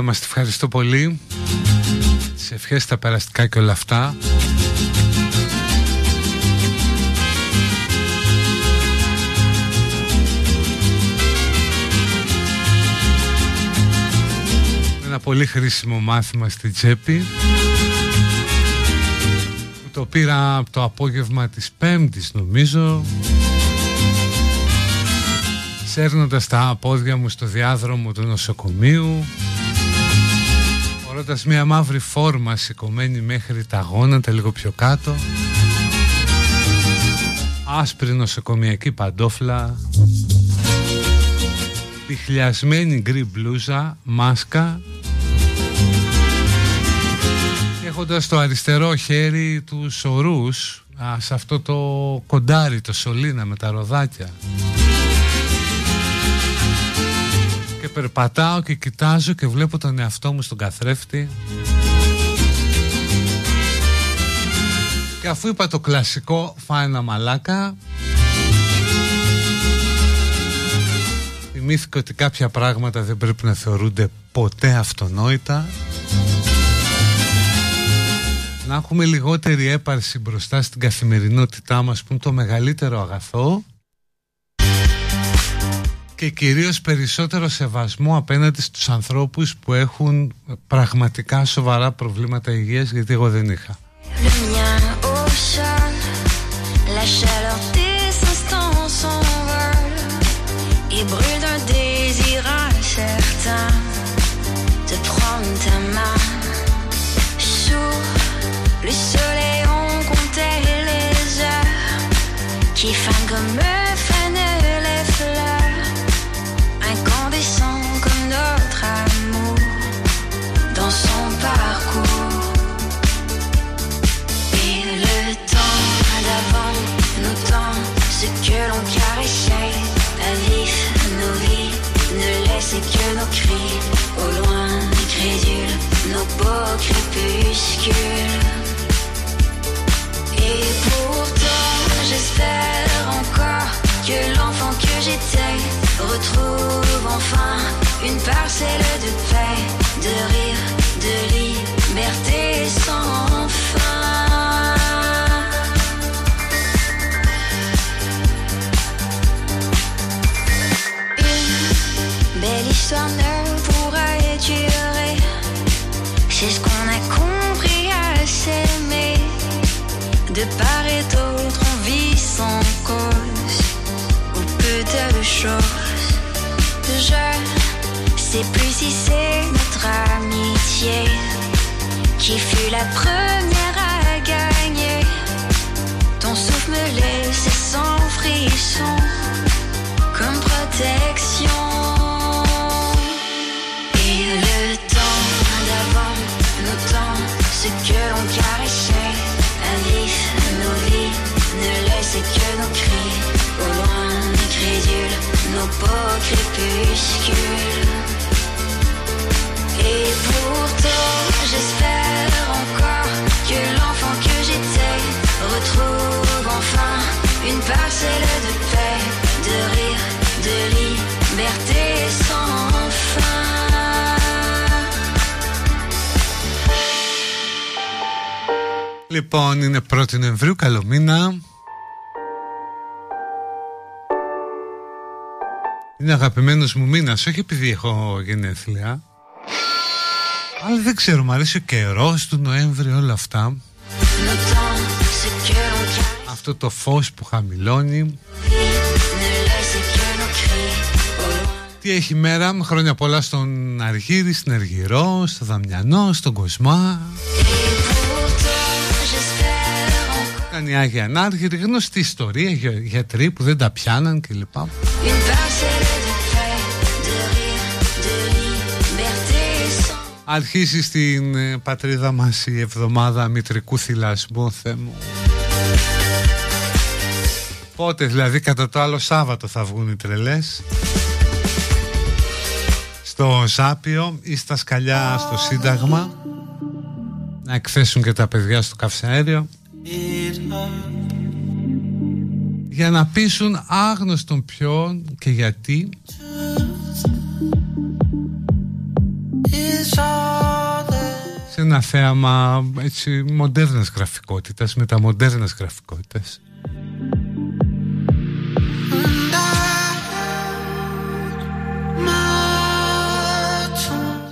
Είμαστε, ευχαριστώ πολύ. Σε ευχές τα περαστικά και όλα αυτά. Ένα πολύ χρήσιμο μάθημα στη τσέπη. Που το πήρα το απόγευμα της Πέμπτης νομίζω. Σέρνοντας τα πόδια μου στο διάδρομο του νοσοκομείου φορώντας μια μαύρη φόρμα σηκωμένη μέχρι τα γόνατα λίγο πιο κάτω. Άσπρη νοσοκομιακή παντόφλα. Πιχλιασμένη γκρι μπλούζα, μάσκα. Και έχοντας το αριστερό χέρι τους σωρούς σε αυτό το κοντάρι, το σωλήνα με τα ροδάκια περπατάω και κοιτάζω και βλέπω τον εαυτό μου στον καθρέφτη. Και αφού είπα το κλασικό φάει ένα μαλάκα. Θυμήθηκα ότι κάποια πράγματα δεν πρέπει να θεωρούνται ποτέ αυτονόητα. Να έχουμε λιγότερη έπαρση μπροστά στην καθημερινότητά μας που είναι το μεγαλύτερο αγαθό και κυρίως περισσότερο σεβασμό απέναντι στους ανθρώπους που έχουν πραγματικά σοβαρά προβλήματα υγείας γιατί εγώ δεν είχα. Et pourtant, j'espère encore que l'enfant que j'étais retrouve enfin une parcelle de paix, de rire, de liberté sans fin. Une belle histoire Je sais plus si c'est notre amitié qui fut la première à gagner. Ton souffle me laisse sans frisson comme protection. crépuscule. Et pourtant, j'espère encore que l'enfant que j'étais retrouve enfin une parcelle de paix, de rire, de liberté sans fin. Λοιπόν, είναι 1η Νοεμβρίου, καλό μήνα. Είναι αγαπημένος μου μήνας, όχι επειδή έχω γενέθλια. Αλλά δεν ξέρω, μου αρέσει ο καιρός του Νοέμβρη, όλα αυτά. Le temps, ce que l'on cache, Αυτό το φως που χαμηλώνει. ne laisse que nos cris au loin. Τι έχει μέρα, χρόνια πολλά στον Αργύρι, στην Αργυρό, στο Δαμιανό, στον Κοσμά. Et pourtant, j'espère encore Ήταν η Άγια Ανάργυρη, γνωστή ιστορία, για- γιατροί που δεν τα πιάναν κλπ. Liberté sans Αρχίζει στην ε, πατρίδα μας η εβδομάδα μητρικού θυλασμού, Θεέ μου. Πότε δηλαδή κατά το άλλο Σάββατο θα βγουν οι τρελές; Στο Ζάπιο ή στα σκαλιά στο Σύνταγμα; Να εκθέσουν και τα παιδιά στο καυσαέριο Για να πείσουν άγνωστον ποιον και γιατί σε ένα θέαμα έτσι μοντέρνας γραφικότητας με τα μοντέρνας γραφικότητας.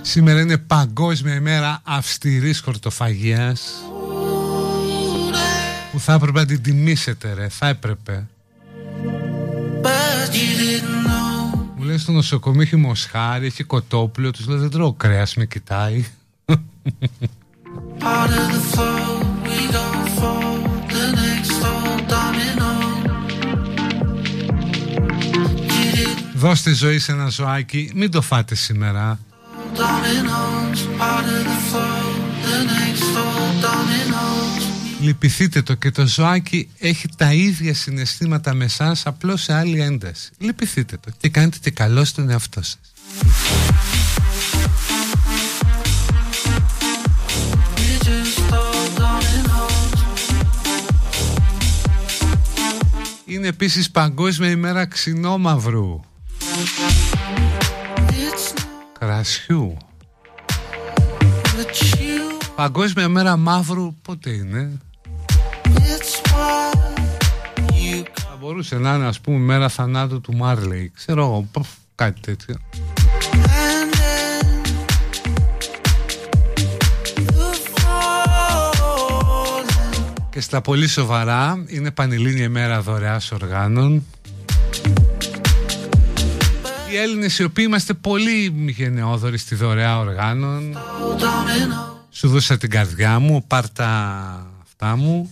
Σήμερα είναι παγκόσμια ημέρα αυστηρής χορτοφαγίας. Που θα έπρεπε να την τιμήσετε ρε, θα έπρεπε στο νοσοκομείο έχει μοσχάρι, έχει κοτόπουλο, τους λέω δεν τρώω κρέας, με κοιτάει Δώστε ζωή σε ένα ζωάκι, μην το φάτε σήμερα Λυπηθείτε το και το ζωάκι έχει τα ίδια συναισθήματα με εσάς απλώς σε άλλη ένταση. Λυπηθείτε το και κάντε και καλό στον εαυτό σας. Είναι επίσης Παγκόσμια ημέρα ξινόμαυρου. Κρασιού. Παγκόσμια μέρα μαύρου πότε είναι; Μπορούσε να είναι ας πούμε μέρα θανάτου του Μάρλεϊ. Ξέρω εγώ ποφ, κάτι τέτοιο. Και στα πολύ σοβαρά είναι Πανελλήνια ημέρα δωρεάς οργάνων. Οι Έλληνες οι οποίοι είμαστε πολύ γενναιόδοροι στη δωρεά οργάνων Σου δώσα την καρδιά μου, πάρ' τα αυτά μου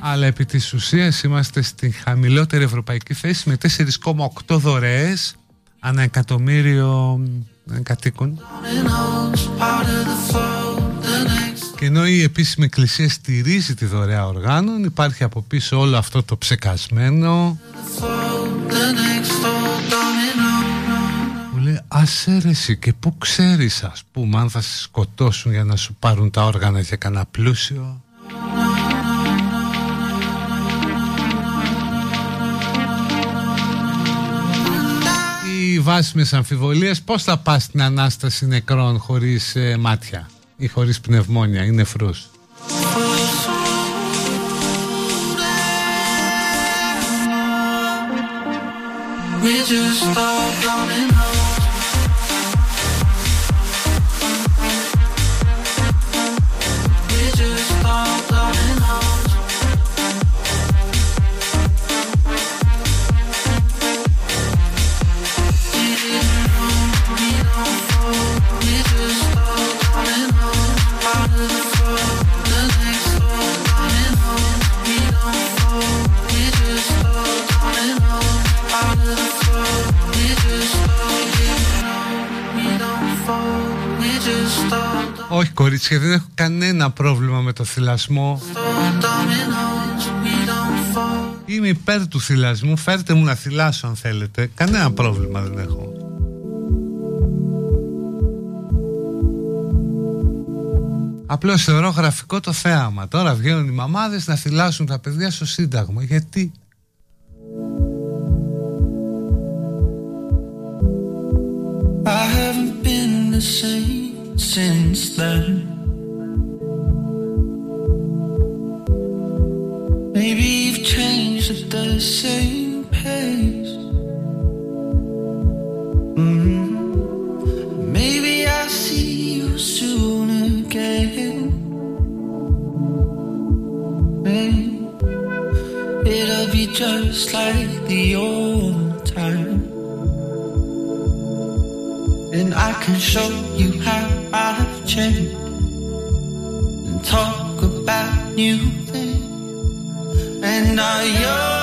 Αλλά επί της ουσίας είμαστε στη χαμηλότερη ευρωπαϊκή θέση με 4,8 δωρεές ανά εκατομμύριο ε, κατοίκων και ενώ η επίσημη εκκλησία στηρίζει τη δωρεά οργάνων υπάρχει από πίσω όλο αυτό το ψεκασμένο. Μου λέει άσε ρε εσύ και πού ξέρεις ας πούμε αν θα σε σκοτώσουν για να σου πάρουν τα όργανα για κανένα πλούσιο Οι βάσιμες αμφιβολίες πώς θα πας στην Ανάσταση νεκρών χωρίς ε, μάτια ή χωρίς πνευμόνια ή νεφρούς; We just Όχι κορίτσια δεν έχω κανένα πρόβλημα με το θυλασμό Είμαι υπέρ του θυλασμού. Φέρτε μου να θυλάσω αν θέλετε. Κανένα πρόβλημα δεν έχω. Απλώς θεωρώ γραφικό το θέαμα. Τώρα βγαίνουν οι μαμάδες να θυλάσουν τα παιδιά στο Σύνταγμα. Γιατί; I haven't been the same since then. Maybe you've changed at the same pace. Mm-hmm. Maybe I'll see you soon again. Maybe it'll be just like the old time. And I can show you how I've changed and talk about things and I. your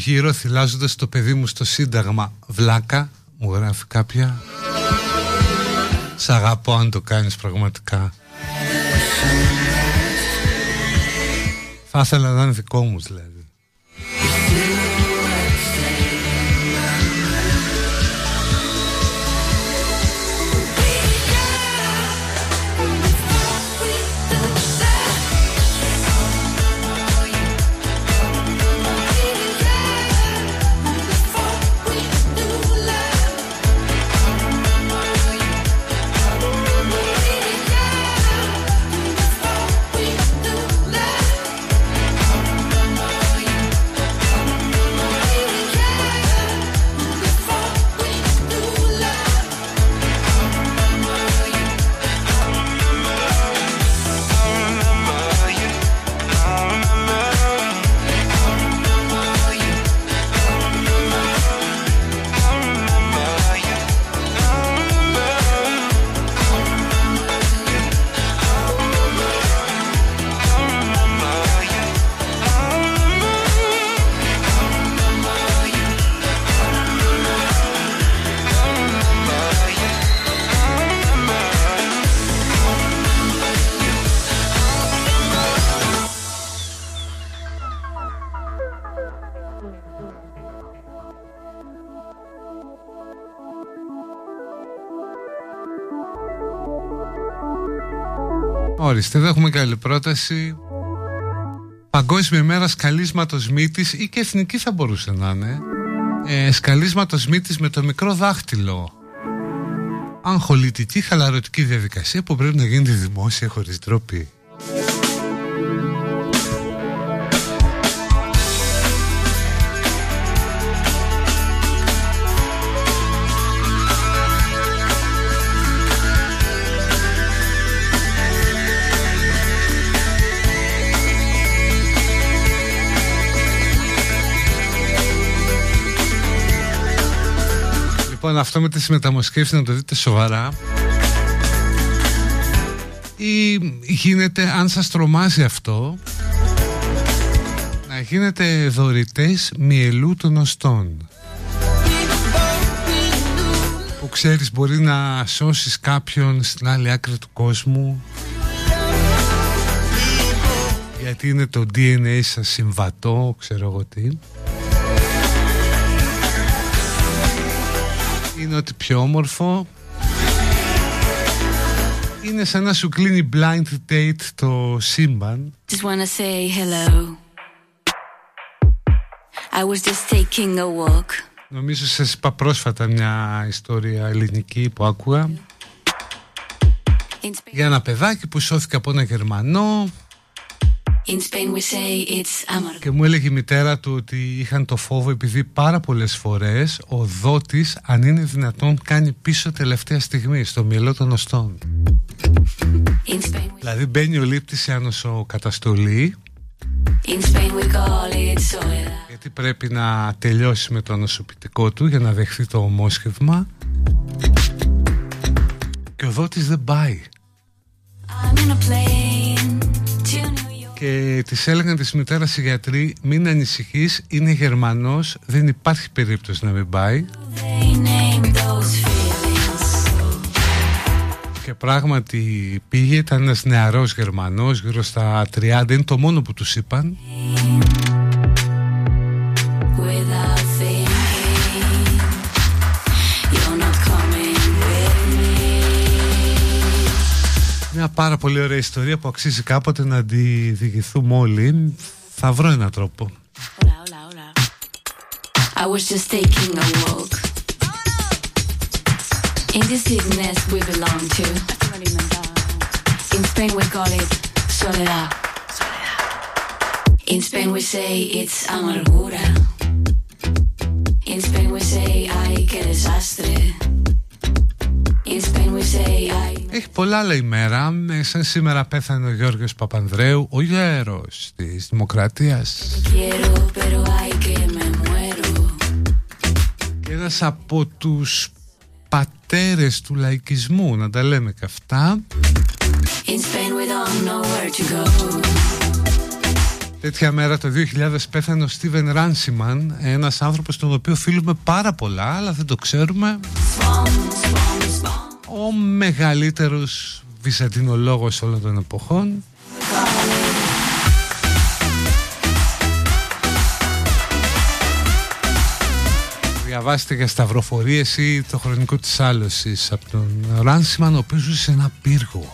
γύρω θυλάζοντας το παιδί μου στο Σύνταγμα. Βλάκα Μου γράφει κάποια. Σ' αγαπώ αν το κάνεις πραγματικά. Θα ήθελα να είναι δικό μου δηλαδή Ορίστε, εδώ έχουμε καλή πρόταση. Παγκόσμια μέρα σκαλίσματος μύτης ή και εθνική θα μπορούσε να είναι. Ε, σκαλίσματος μύτης με το μικρό δάχτυλο. Αγχολητική χαλαρωτική διαδικασία που πρέπει να γίνεται δημόσια χωρίς τρόπη. Λοιπόν, αυτό με τις μεταμοσχεύσεις να το δείτε σοβαρά. Ή γίνεται, αν σας τρομάζει αυτό, να γίνετε δωρητές μυελού των οστών. Που ξέρεις μπορεί να σώσεις κάποιον στην άλλη άκρη του κόσμου γιατί είναι το DNA σας συμβατό, ξέρω εγώ τι. Ότι πιο όμορφο. Είναι σαν να σου κλείνει blind date το σύμπαν. Just wanna say hello. I was just taking a walk. Νομίζω σας είπα πρόσφατα μια ιστορία ελληνική που άκουγα. Για ένα παιδάκι που σώθηκε από ένα Γερμανό και μου έλεγε η μητέρα του ότι είχαν το φόβο επειδή πάρα πολλές φορές ο δότης αν είναι δυνατόν κάνει πίσω τελευταία στιγμή στο μυαλό των οστών. Δηλαδή μπαίνει ο λήπτης σε ανοσοκαταστολή. Γιατί πρέπει να τελειώσει με το νοσοποιητικό του για να δεχθεί το ομόσχευμα. Και ο δότης δεν πάει και της έλεγαν της μητέρας οι γιατροί μην ανησυχείς είναι Γερμανός δεν υπάρχει περίπτωση να μην πάει και πράγματι πήγε ήταν ένας νεαρός Γερμανός γύρω στα 30 είναι το μόνο που τους είπαν Μια πάρα πολύ ωραία ιστορία που αξίζει κάποτε να τη διηγηθούμε όλοι. Θα βρω έναν τρόπο. I was just taking a walk In this sickness we belong to In Spain we call it soledad In Spain we say it's amargura In Spain we say ay que desastre έχει πολλά άλλα ημέρα. Σαν σήμερα πέθανε ο Γιώργος Παπανδρέου, ο γέρος της Δημοκρατίας. Και ένας από τους πατέρες του λαϊκισμού, να τα λέμε και αυτά. Τέτοια μέρα το 2000 πέθανε ο Στίβεν Ράνσιμαν, ένας άνθρωπος τον οποίο φίλουμε πάρα πολλά, αλλά δεν το ξέρουμε. Ο μεγαλύτερος βυζαντινολόγος όλων των εποχών. Διαβάστε για σταυροφορίες ή το χρονικό της άλωσης από τον Ράνσιμαν ο οποίος ζούσε σε ένα πύργο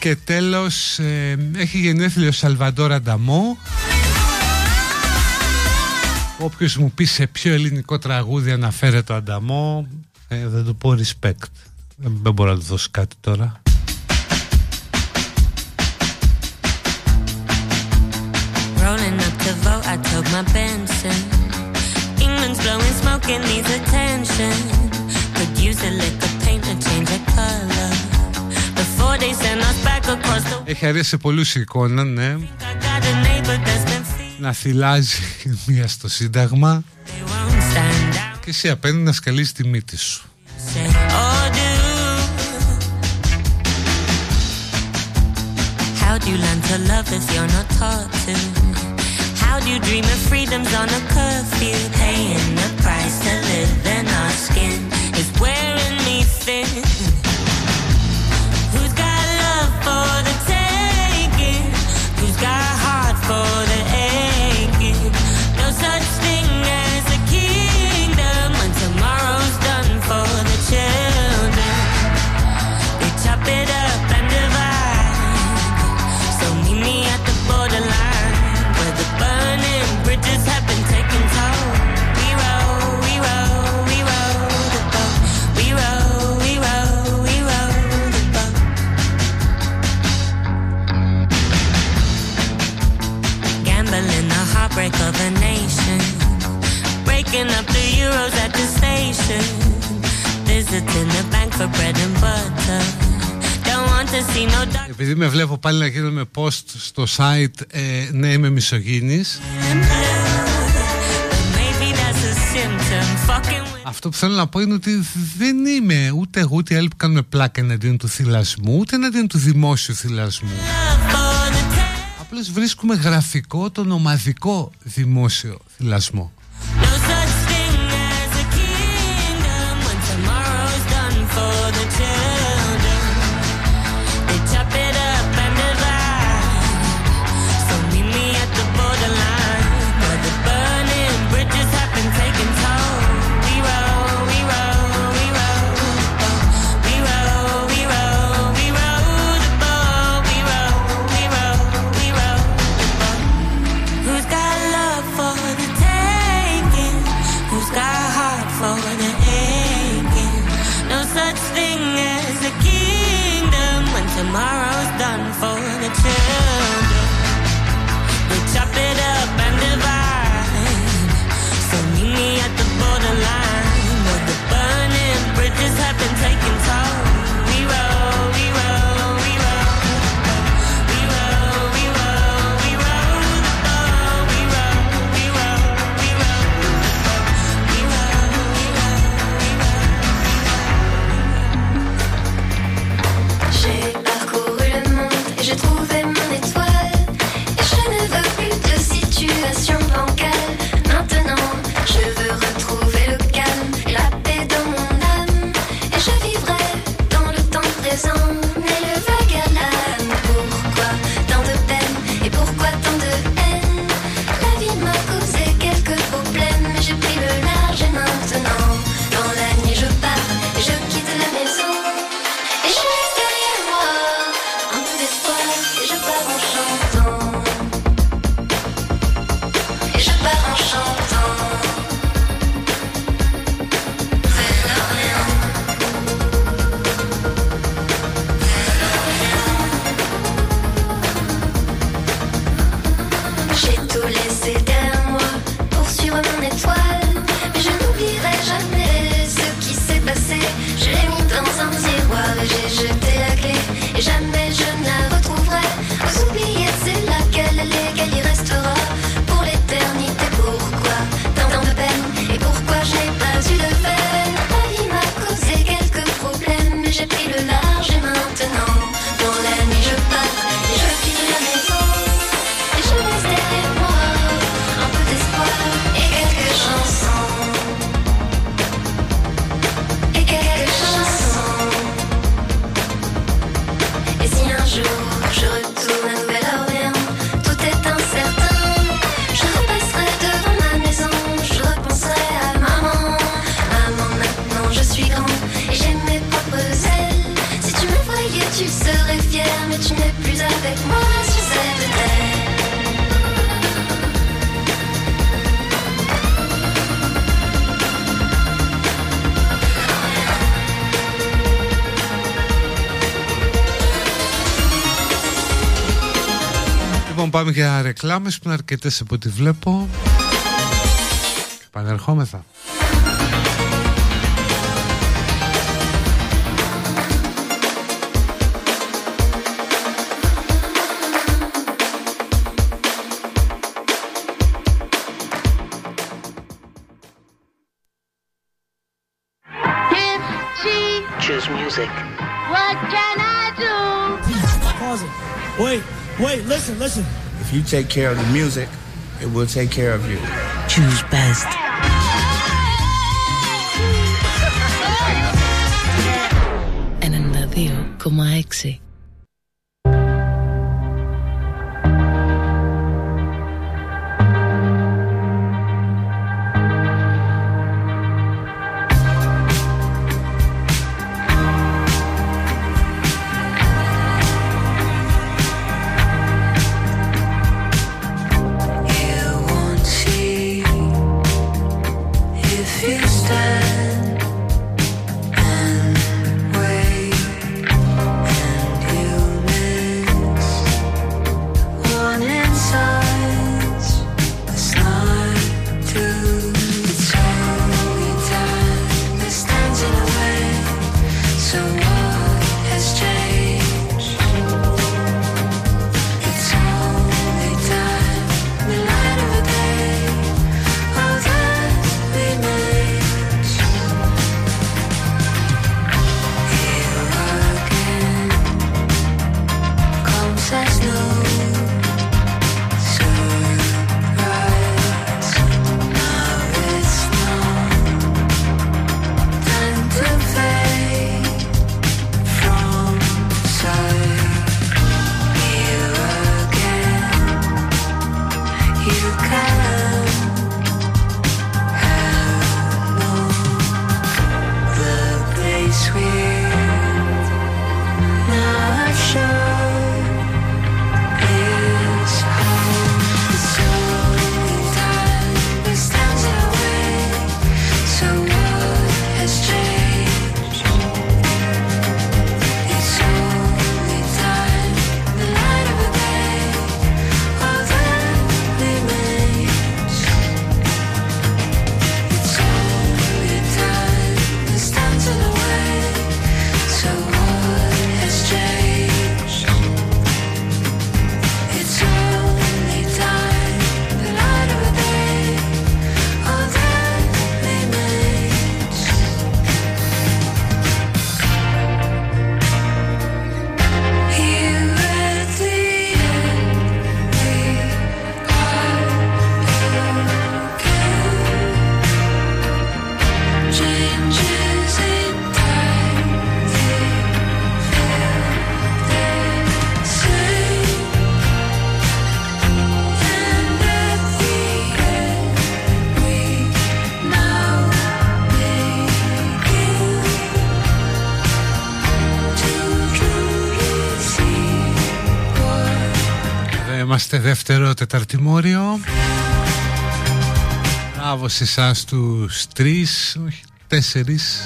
Και τέλος ε, έχει γενέθλιο ο Σαλβαντόρ Ανταμό Όποιος μου πει σε ποιο ελληνικό τραγούδι αναφέρεται ο Ανταμό ε, Δεν του πω respect Δεν μπορώ να του δώσω κάτι τώρα Rolling up to vote, I took my Benson. England's blowing smoke and needs attention. Could use a lick of paint to change the color. Έχει αρέσει σε πολλού η εικόνα, ναι. Να θυλάζει μία στο Σύνταγμα και εσύ απέναντι να σκαλείς τη μύτη σου. How do you learn to love if you're not taught to? How do you dream of freedoms on a curfew? Paying the price to live in our skin is wearing Επειδή με βλέπω πάλι να γίνομαι post στο site ε, Ναι είμαι μισογίνης. Αυτό που θέλω να πω είναι ότι δεν είμαι ούτε εγώ ούτε άλλοι που κάνουμε πλάκα εναντίον του θυλασμού ούτε εναντίον του δημόσιου θυλασμού. Απλώς βρίσκουμε γραφικό τον ομαδικό δημόσιο θυλασμό για ρεκλάμες που είναι αρκετές από ό,τι βλέπω. Πανερχόμεθα. If you take care of the music, it will take care of you. Choose best. έξι. Δεύτερο τεταρτημόριο Μπράβο σε εσάς τους τρεις, όχι τέσσερις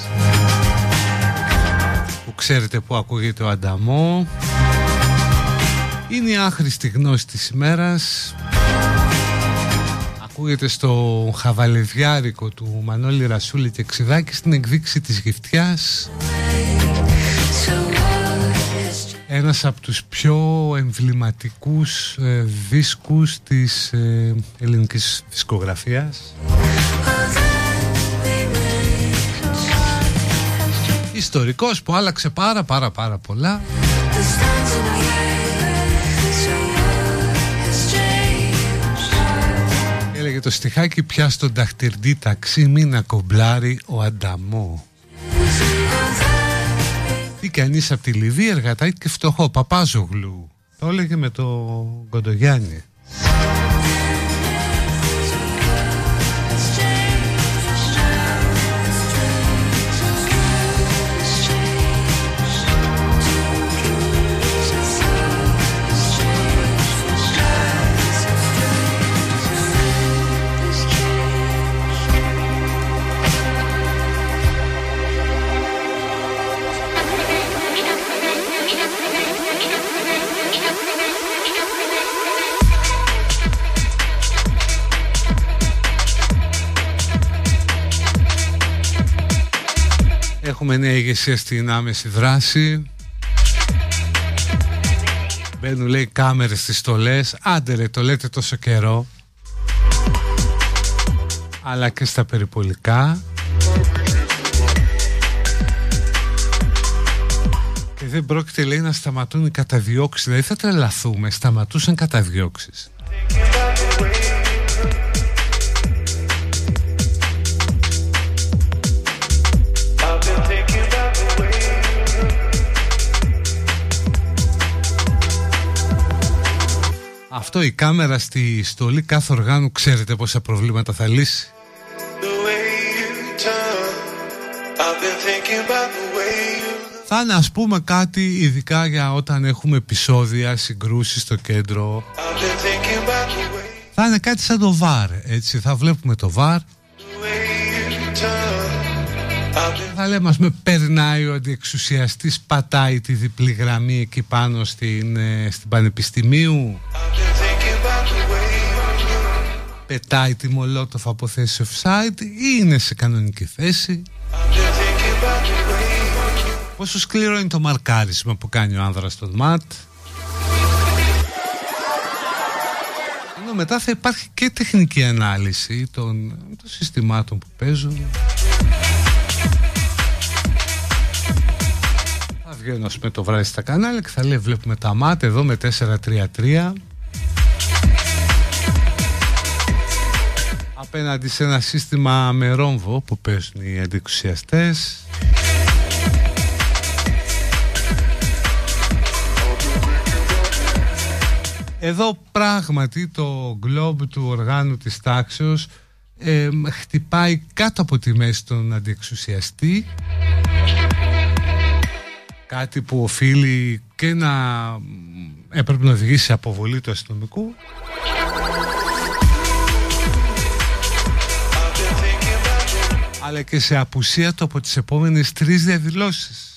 Που ξέρετε που ακούγεται ο Ανταμό. Είναι η άχρηστη γνώση της ημέρας. Ακούγεται στο χαβαλεδιάρικο του Μανώλη Ρασούλη και Ξιδάκη στην εκδείξη της γυφτιάς ένας από τους πιο εμβληματικούς ε, δίσκους της ε, ελληνικής δισκογραφίας. Ιστορικός που άλλαξε πάρα πάρα πάρα πολλά. Έλεγε το στιχάκι πια στον ταχτυρντή ταξί μην ακομπλάρει ο Ανταμό τι κανείς από τη Λιβύη εργατάκι και φτωχό Παπάζογλου. Το έλεγε με το Κοντογιάννη Έχουμε νέα ηγεσία στην άμεση δράση. Μπαίνουν λέει κάμερες στις στολές. Άντε ρε το λέτε τόσο καιρό. Αλλά και στα περιπολικά. Και δεν πρόκειται λέει να σταματούν οι καταδιώξεις. Δηλαδή θα τρελαθούμε. Σταματούσαν καταδιώξεις Αυτό η κάμερα στη στολή κάθε οργάνου ξέρετε πόσα προβλήματα θα λύσει. Θα είναι ας πούμε κάτι ειδικά για όταν έχουμε επεισόδια, συγκρούσεις στο κέντρο. Θα είναι κάτι σαν το βαρ, έτσι. Θα βλέπουμε το βαρ θα λέμε ας με περνάει ο αντιεξουσιαστής πατάει τη διπλή γραμμή εκεί πάνω στην, ε, στην Πανεπιστημίου. Πετάει τη Μολότοφ από θέση offside ή είναι σε κανονική θέση. Πόσο σκληρό είναι το μαρκάρισμα που κάνει ο άνδρας στον ΜΑΤ. Ενώ μετά θα υπάρχει και τεχνική ανάλυση των, των συστημάτων που παίζουν βγαίνω με το βράδυ στα κανάλια και θα λέει βλέπουμε τα ΜΑΤ εδώ με 4-3-3 απέναντι σε ένα σύστημα με ρόμβο που παίζουν οι αντικουσιαστές Εδώ πράγματι το γκλόμπ του οργάνου της τάξεως ε, χτυπάει κάτω από τη μέση των αντιεξουσιαστή κάτι που οφείλει και να έπρεπε να οδηγήσει σε αποβολή του αστυνομικού αλλά και σε απουσία του από τις επόμενες τρεις διαδηλώσεις.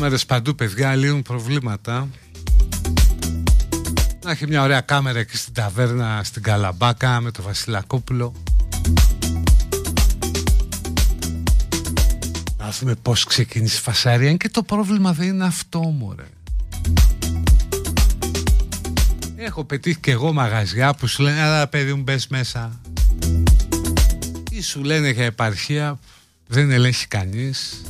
Κάμερες παντού παιδιά λύνουν προβλήματα. Να έχει μια ωραία κάμερα εκεί στην ταβέρνα στην Καλαμπάκα με το Βασιλακόπουλο. Να δούμε πως ξεκίνησε η φασαρία. Και το πρόβλημα δεν είναι αυτό μωρέ. Έχω πετύχει και εγώ μαγαζιά που σου λένε Αλλά παιδί μου μπες μέσα Ή σου λένε για επαρχία Δεν ελέγχει κανείς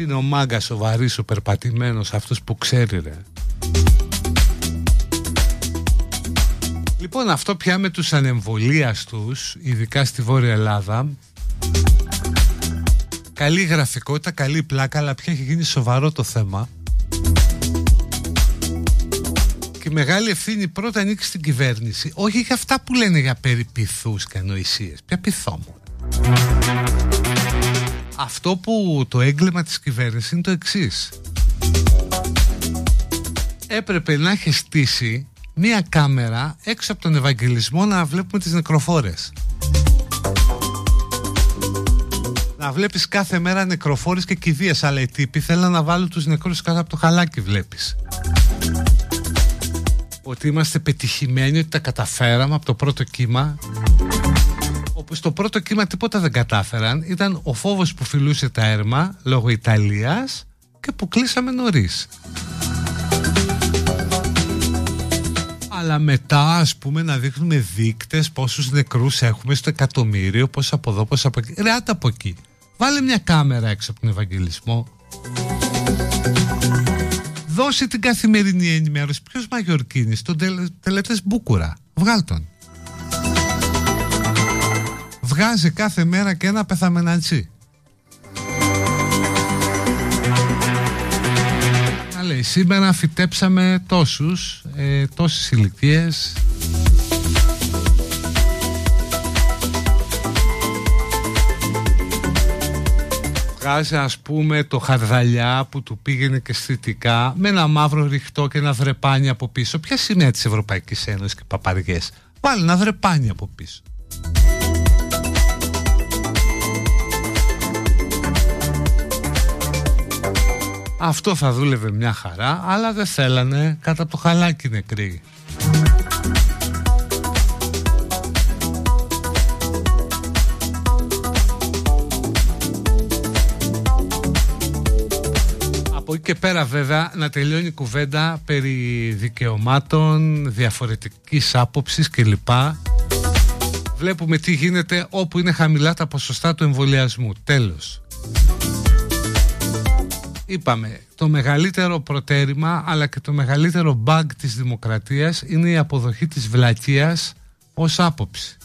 Γιατί είναι ο μάγκας ο βαρύς ο περπατημένος Αυτός που ξέρει ρε Λοιπόν αυτό πια με τους ανεμβολίαστους Ειδικά στη Βόρεια Ελλάδα Καλή γραφικότητα, καλή πλάκα Αλλά πια έχει γίνει σοβαρό το θέμα και μεγάλη ευθύνη πρώτα ανήκει στην κυβέρνηση. Όχι για αυτά που λένε για περιποιθούς και ανοησίες. Ποια πειθό μου. Αυτό που το έγκλημα της κυβέρνησης είναι το εξής. Έπρεπε να έχει στήσει μία κάμερα έξω από τον Ευαγγελισμό να βλέπουμε τις νεκροφόρες. Να βλέπεις κάθε μέρα νεκροφόρες και κηδείες Αλλά οι τύποι θέλουν να βάλουν τους νεκρούς κάτω από το χαλάκι βλέπεις ότι είμαστε πετυχημένοι, ότι τα καταφέραμε από το πρώτο κύμα όπου στο πρώτο κύμα τίποτα δεν κατάφεραν ήταν ο φόβος που φιλούσε τα έρμα λόγω Ιταλίας και που κλείσαμε νωρίς αλλά μετά ας πούμε να δείχνουμε δείκτες πόσους νεκρούς έχουμε στο εκατομμύριο πώς από εδώ, πώς από εκεί ρε από εκεί βάλε μια κάμερα έξω από τον Ευαγγελισμό δώσει την καθημερινή ενημέρωση. Ποιος Μαγιορκίνης, τον τελετές Μπούκουρα. Βγάλ τον. Βγάζει κάθε μέρα και ένα πεθαμεναντσί. Να λέει, σήμερα φυτέψαμε τόσους, ε, τόσες ηλικίες, βγάζει ας πούμε το χαρδαλιά που του πήγαινε και αισθητικά με ένα μαύρο ρηχτό και ένα δρεπάνι από πίσω. Ποια σημαία της Ευρωπαϊκής Ένωσης και παπαριές; Βάλει ένα δρεπάνι από πίσω. Αυτό θα δούλευε μια χαρά, αλλά δεν θέλανε κάτω από το χαλάκι νεκροί. Από εκεί και πέρα βέβαια να τελειώνει η κουβέντα περί δικαιωμάτων, διαφορετικής άποψης κλπ. Βλέπουμε τι γίνεται όπου είναι χαμηλά τα ποσοστά του εμβολιασμού. Τέλος. Είπαμε, το μεγαλύτερο προτέρημα αλλά και το μεγαλύτερο bug της δημοκρατίας είναι η αποδοχή της βλακείας ως άποψη.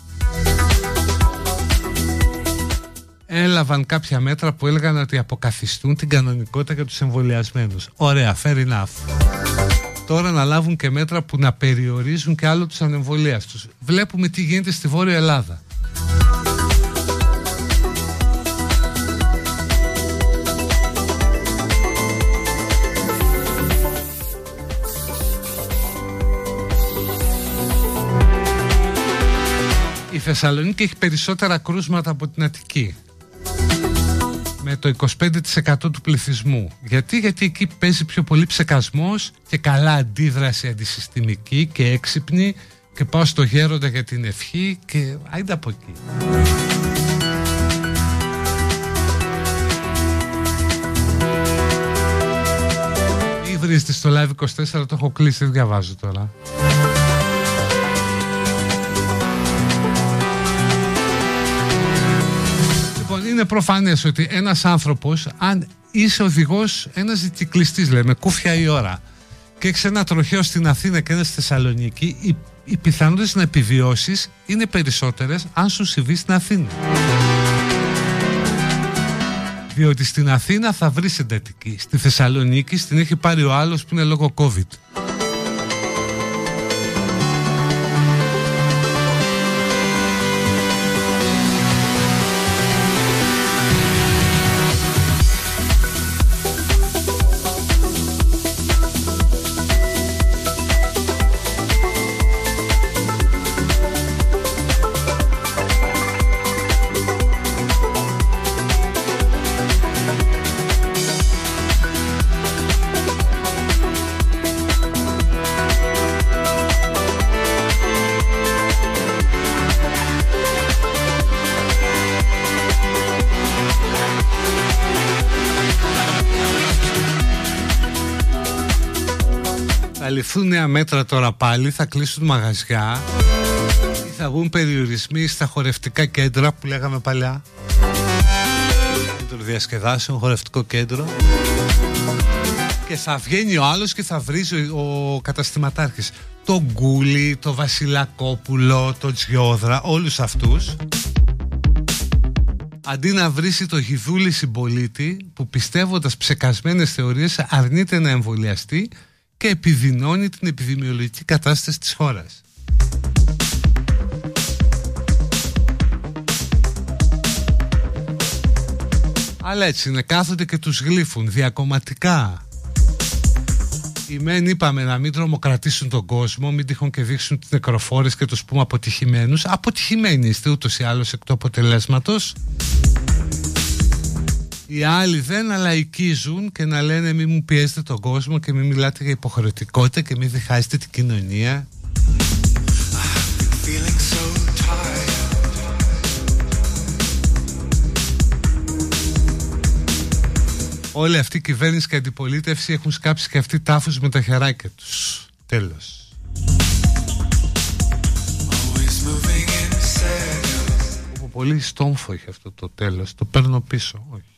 έλαβαν κάποια μέτρα που έλεγαν ότι αποκαθιστούν την κανονικότητα για τους εμβολιασμένους. Ωραία, fair enough. Τώρα να λάβουν και μέτρα που να περιορίζουν και άλλο τους ανεμβολίαστους. Βλέπουμε τι γίνεται στη Βόρεια Ελλάδα. Θεσσαλονίκη έχει περισσότερα κρούσματα από την Αττική με το 25% του πληθυσμού. Γιατί, γιατί εκεί παίζει πιο πολύ ψεκασμός και καλά αντίδραση αντισυστημική και έξυπνη και πάω στο γέροντα για την ευχή και άιντε από εκεί. Ή βρίσκεται στο live 24, το έχω κλείσει, δεν διαβάζω τώρα. Είναι προφανές ότι ένας άνθρωπος, αν είσαι οδηγός, ένας κυκλιστής λέμε, κούφια η ώρα και έχεις ένα τροχαίο στην Αθήνα και ένας στη Θεσσαλονίκη, οι, οι πιθανότητες να επιβιώσεις είναι περισσότερες αν σου συμβεί στην Αθήνα. Διότι στην Αθήνα θα βρεις εντατική. Στη Θεσσαλονίκη στην έχει πάρει ο άλλος που είναι λόγω COVID. Νέα μέτρα τώρα πάλι, θα κλείσουν μαγαζιά ή θα βγουν περιορισμοί στα χορευτικά κέντρα που λέγαμε παλιά. Κέντρο διασκεδάσεων, χορευτικό κέντρο. Και θα βγαίνει ο άλλος και θα βρίζει ο καταστηματάρχης το Γκούλι, το Βασιλακόπουλο, το Τζιόδρα, όλους αυτούς αντί να βρίσει το γιδούλη συμπολίτη που πιστεύοντας ψεκασμένες θεωρίες αρνείται να εμβολιαστεί και επιδεινώνει την επιδημιολογική κατάσταση της χώρας. Αλλά έτσι είναι, κάθονται και τους γλύφουν διακομματικά. Οι μεν είπαμε να μην τρομοκρατήσουν τον κόσμο, μην τυχόν και δείξουν τις νεκροφόρες και τους πούμε αποτυχημένους. Αποτυχημένοι είστε ούτως ή άλλως εκ του αποτελέσματος. Οι άλλοι δεν αλαϊκίζουν και να λένε μην μου πιέζετε τον κόσμο και μην μιλάτε για υποχρεωτικότητα και μην διχάζετε την κοινωνία. Όλη αυτή η κυβέρνηση και αντιπολίτευση έχουν σκάψει και αυτοί τάφους με τα χεράκια τους. Τέλος. Πολύ στόμφο είχε αυτό το τέλος. Το παίρνω πίσω. Όχι.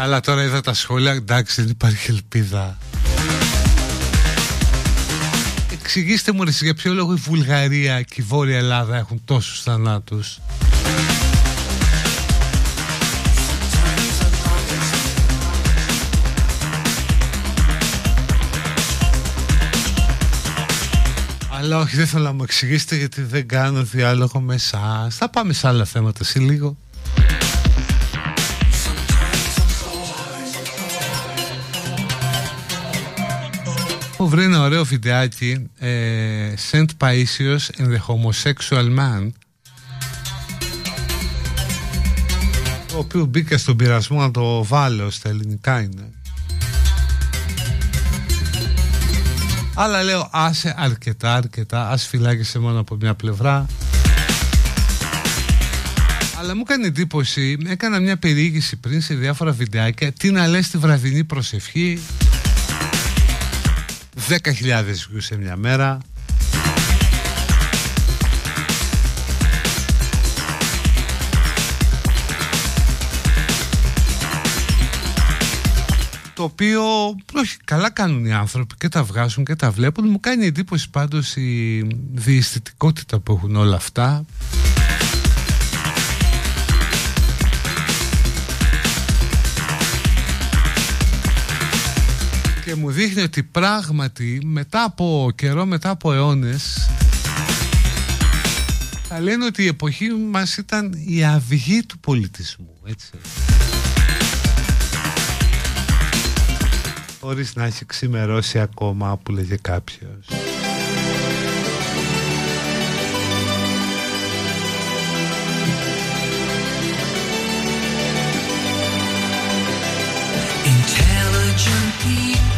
Αλλά τώρα είδα τα σχόλια, εντάξει δεν υπάρχει ελπίδα. Εξηγήστε μου για ποιο λόγο η Βουλγαρία και η Βόρεια Ελλάδα έχουν τόσους θανάτους. Αλλά όχι δεν θέλω να μου εξηγήσετε γιατί δεν κάνω διάλογο με εσάς. Θα πάμε σε άλλα θέματα σε λίγο. Έχω βρει ένα ωραίο βιντεάκι ε, Saint Paisios and the Homosexual Man το οποίος μπήκα στον πειρασμό να το βάλω στα ελληνικά είναι. Αλλά λέω άσε αρκετά αρκετά ας φυλάγεσαι μόνο από μια πλευρά. Αλλά μου έκανε εντύπωση έκανα μια περιήγηση πριν σε διάφορα βιντεάκια τι να λες τη βραδινή προσευχή 10.000 views σε μια μέρα. Το οποίο όχι, καλά κάνουν οι άνθρωποι και τα βγάζουν και τα βλέπουν. Μου κάνει εντύπωση πάντως η διαισθητικότητα που έχουν όλα αυτά μου δείχνει ότι πράγματι μετά από καιρό, μετά από αιώνες θα λένε ότι η εποχή μας ήταν η αυγή του πολιτισμού έτσι. Χωρίς να έχει ξημερώσει ακόμα που λέγε κάποιος Intelligent people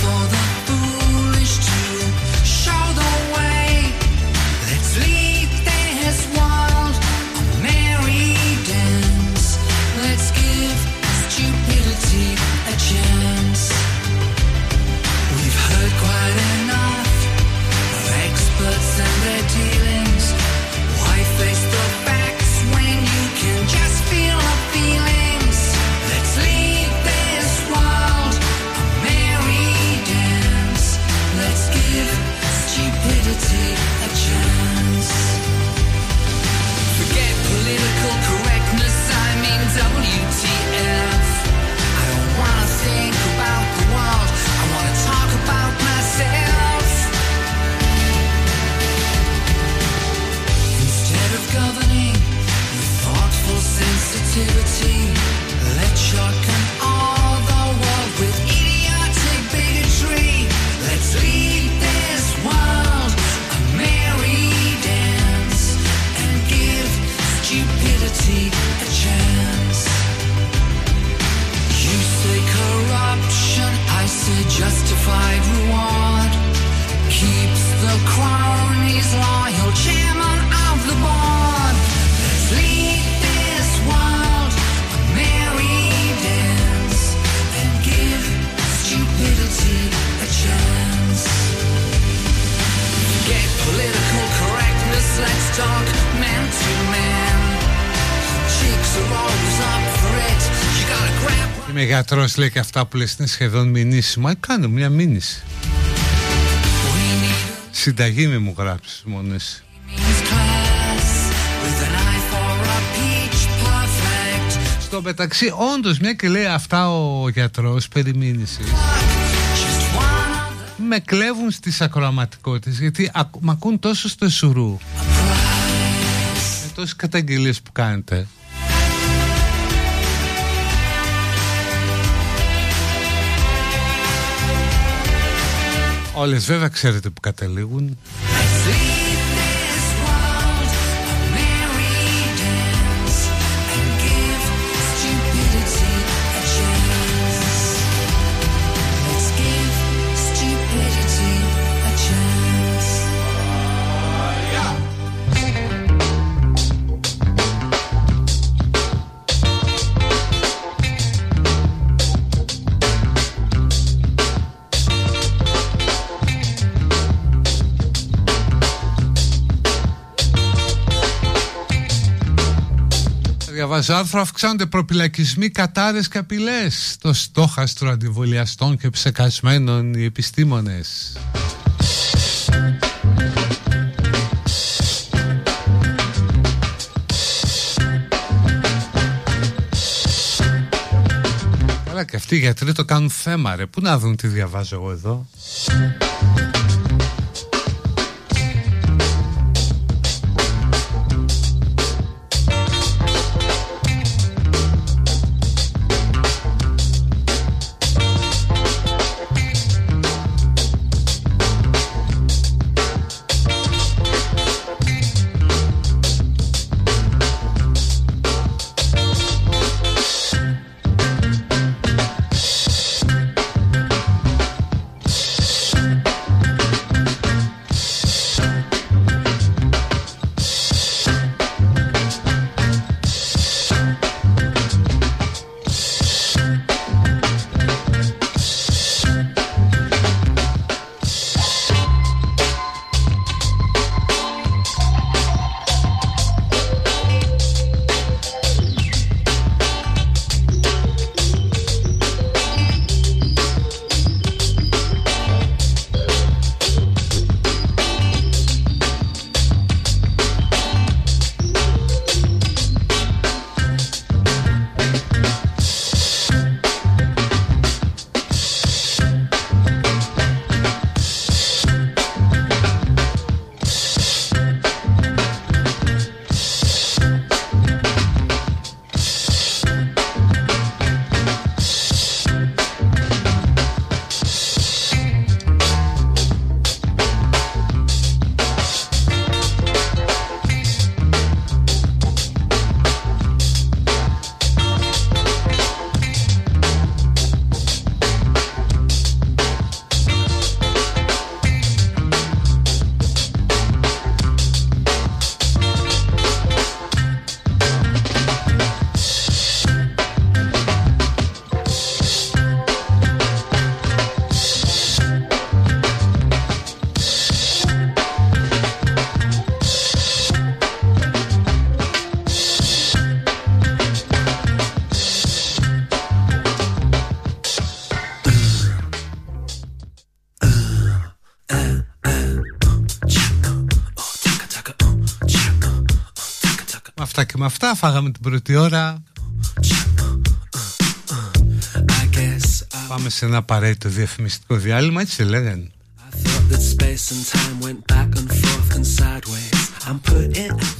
for the Είμαι γιατρός λέει και αυτά που λες είναι σχεδόν μηνύσιμο Ε, κάνω μια μήνυση. Συνταγή μη μου γράψεις μόνο εσύ means class with an eye for a peach perfect. Στο μεταξύ όντως μια και λέει αυτά ο γιατρός περί μήνυσης Just one of Με κλέβουν στις ακροαματικότητες γιατί ακ- μ' ακούν τόσο στο εσουρού Με τόσες καταγγελίες που κάνετε Όλες βέβαια ξέρετε που καταλήγουν Διαβάζω άρθρο αυξάνονται προπυλακισμοί κατάρες και απειλές. Το στόχαστρο αντιβολιαστών και ψεκασμένων οι επιστήμονες. Καλά και αυτοί οι γιατροί το κάνουν θέμα ρε. Πού να δουν τι διαβάζω εγώ εδώ; Με αυτά φάγαμε την πρώτη ώρα. Πάμε σε ένα απαραίτητο διαφημιστικό διάλειμμα έτσι λέγανε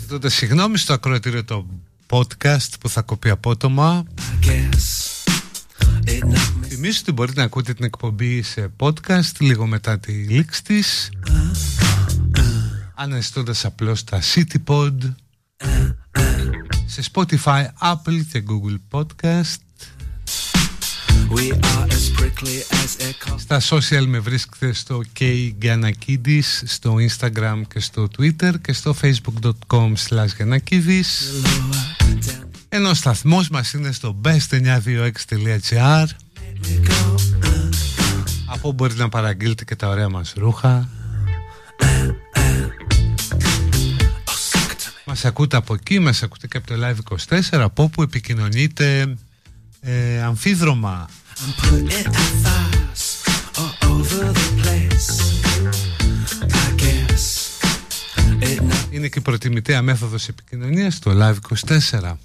Τότε συγγνώμη στο ακροατήριο το podcast που θα κοπεί απότομα. Θυμίζω ότι μπορείτε να ακούτε την εκπομπή σε podcast λίγο μετά τη λήξη της. Αναζητώντας απλώς τα CityPod σε Spotify, Apple και Google Podcast. Στα social με βρίσκεται στο K στο Instagram και στο Twitter και στο facebook.com slash ενώ ο σταθμός μας είναι στο best926.gr Από μπορείτε να παραγγείλετε και τα ωραία μας ρούχα Μας ακούτε από εκεί, μας ακούτε και από το Live24 Από όπου επικοινωνείτε ε, αμφίδρομα. Είναι και η προτιμητέα μέθοδος επικοινωνίας στο Live24 ένα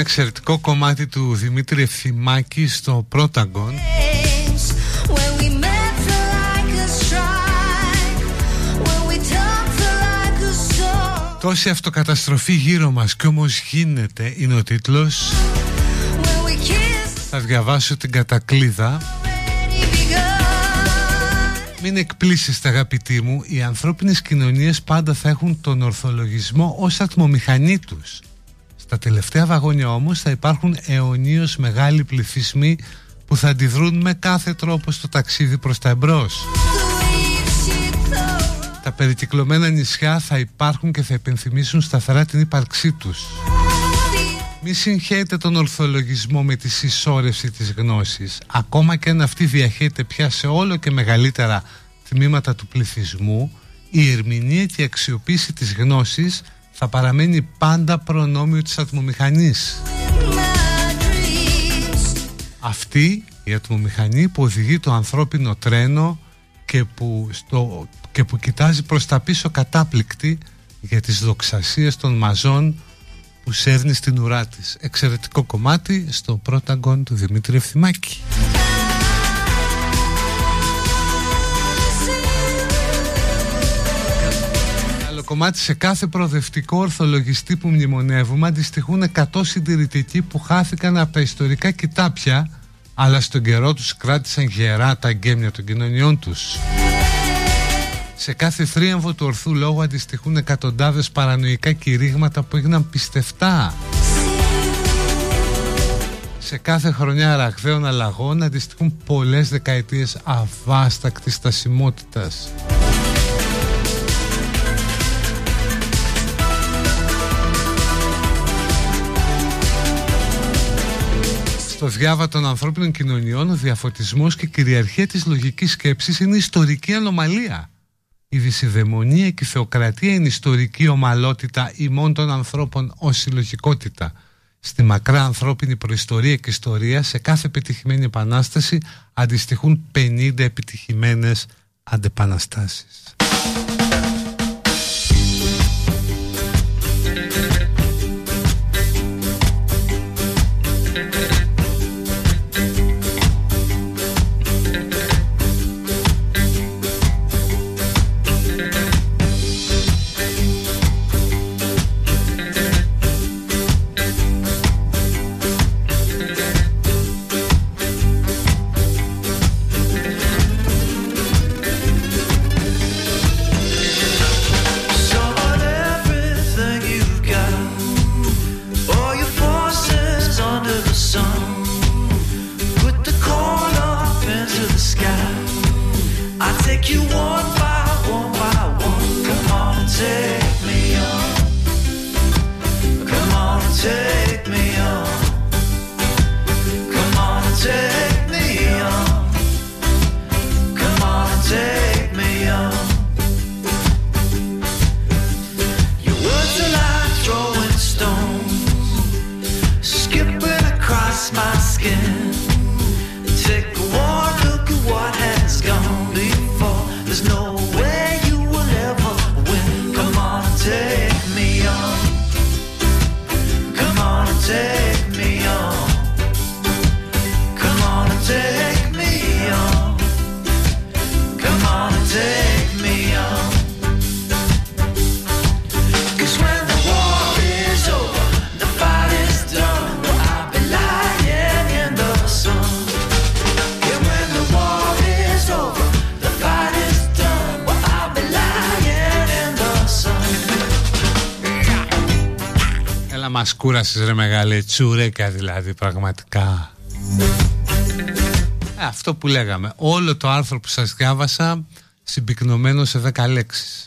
εξαιρετικό κομμάτι του Δημήτρη Ευθυμάκη στο Πρόταγκον. Τόση αυτοκαταστροφή γύρω μας και όμως γίνεται είναι ο τίτλος. Θα διαβάσω την κατακλίδα. Μην εκπλήσεις αγαπητοί μου Οι ανθρώπινες κοινωνίες πάντα θα έχουν τον ορθολογισμό ως ατμομηχανή τους Στα τελευταία βαγόνια όμως θα υπάρχουν αιωνίως μεγάλοι πληθυσμοί Που θα αντιδρούν με κάθε τρόπο στο ταξίδι προς τα εμπρός τα περικυκλωμένα νησιά θα υπάρχουν και θα υπενθυμίσουν σταθερά την ύπαρξή τους. Μη συγχαίρετε τον ορθολογισμό με τη συσσόρευση της γνώσης. Ακόμα και αν αυτή διαχέεται πια σε όλο και μεγαλύτερα τμήματα του πληθυσμού, η ερμηνεία και η αξιοποίηση της γνώσης θα παραμένει πάντα προνόμιο της ατμομηχανής. Αυτή η ατμομηχανή που οδηγεί το ανθρώπινο τρένο και που, στο, και που κοιτάζει προς τα πίσω κατάπληκτη για τις δοξασίες των μαζών που σέρνει στην ουρά της. Εξαιρετικό κομμάτι στο πρώτο αγκόν του Δημήτρη Ευθυμάκη. Κομμάτι σε κάθε προοδευτικό ορθολογιστή που μνημονεύουμε αντιστοιχούν 100 συντηρητικοί που χάθηκαν από τα ιστορικά κοιτάπια αλλά στον καιρό τους κράτησαν γερά τα γκέμια των κοινωνιών τους. Σε κάθε θρίαμβο του ορθού λόγου αντιστοιχούν εκατοντάδες παρανοϊκά κηρύγματα που έγιναν πιστευτά. Σε κάθε χρονιά ραγδαίων αλλαγών αντιστοιχούν πολλές δεκαετίες αβάστακτης στασιμότητας. Στο διάβα των ανθρώπινων κοινωνιών ο διαφωτισμός και η κυριαρχία της λογικής σκέψης είναι ιστορική ανομαλία. Η δυσιδαιμονία και η θεοκρατία είναι ιστορική ομαλότητα ημών των ανθρώπων ως συλλογικότητα. Στη μακρά ανθρώπινη προϊστορία και ιστορία σε κάθε επιτυχημένη επανάσταση αντιστοιχούν 50 επιτυχημένες αντεπαναστάσεις. Κούρασες ρε μεγάλη τσουρέκα δηλαδή πραγματικά. Ε, Αυτό που λέγαμε Όλο το άρθρο που σας διάβασα Συμπυκνωμένο σε 10 λέξεις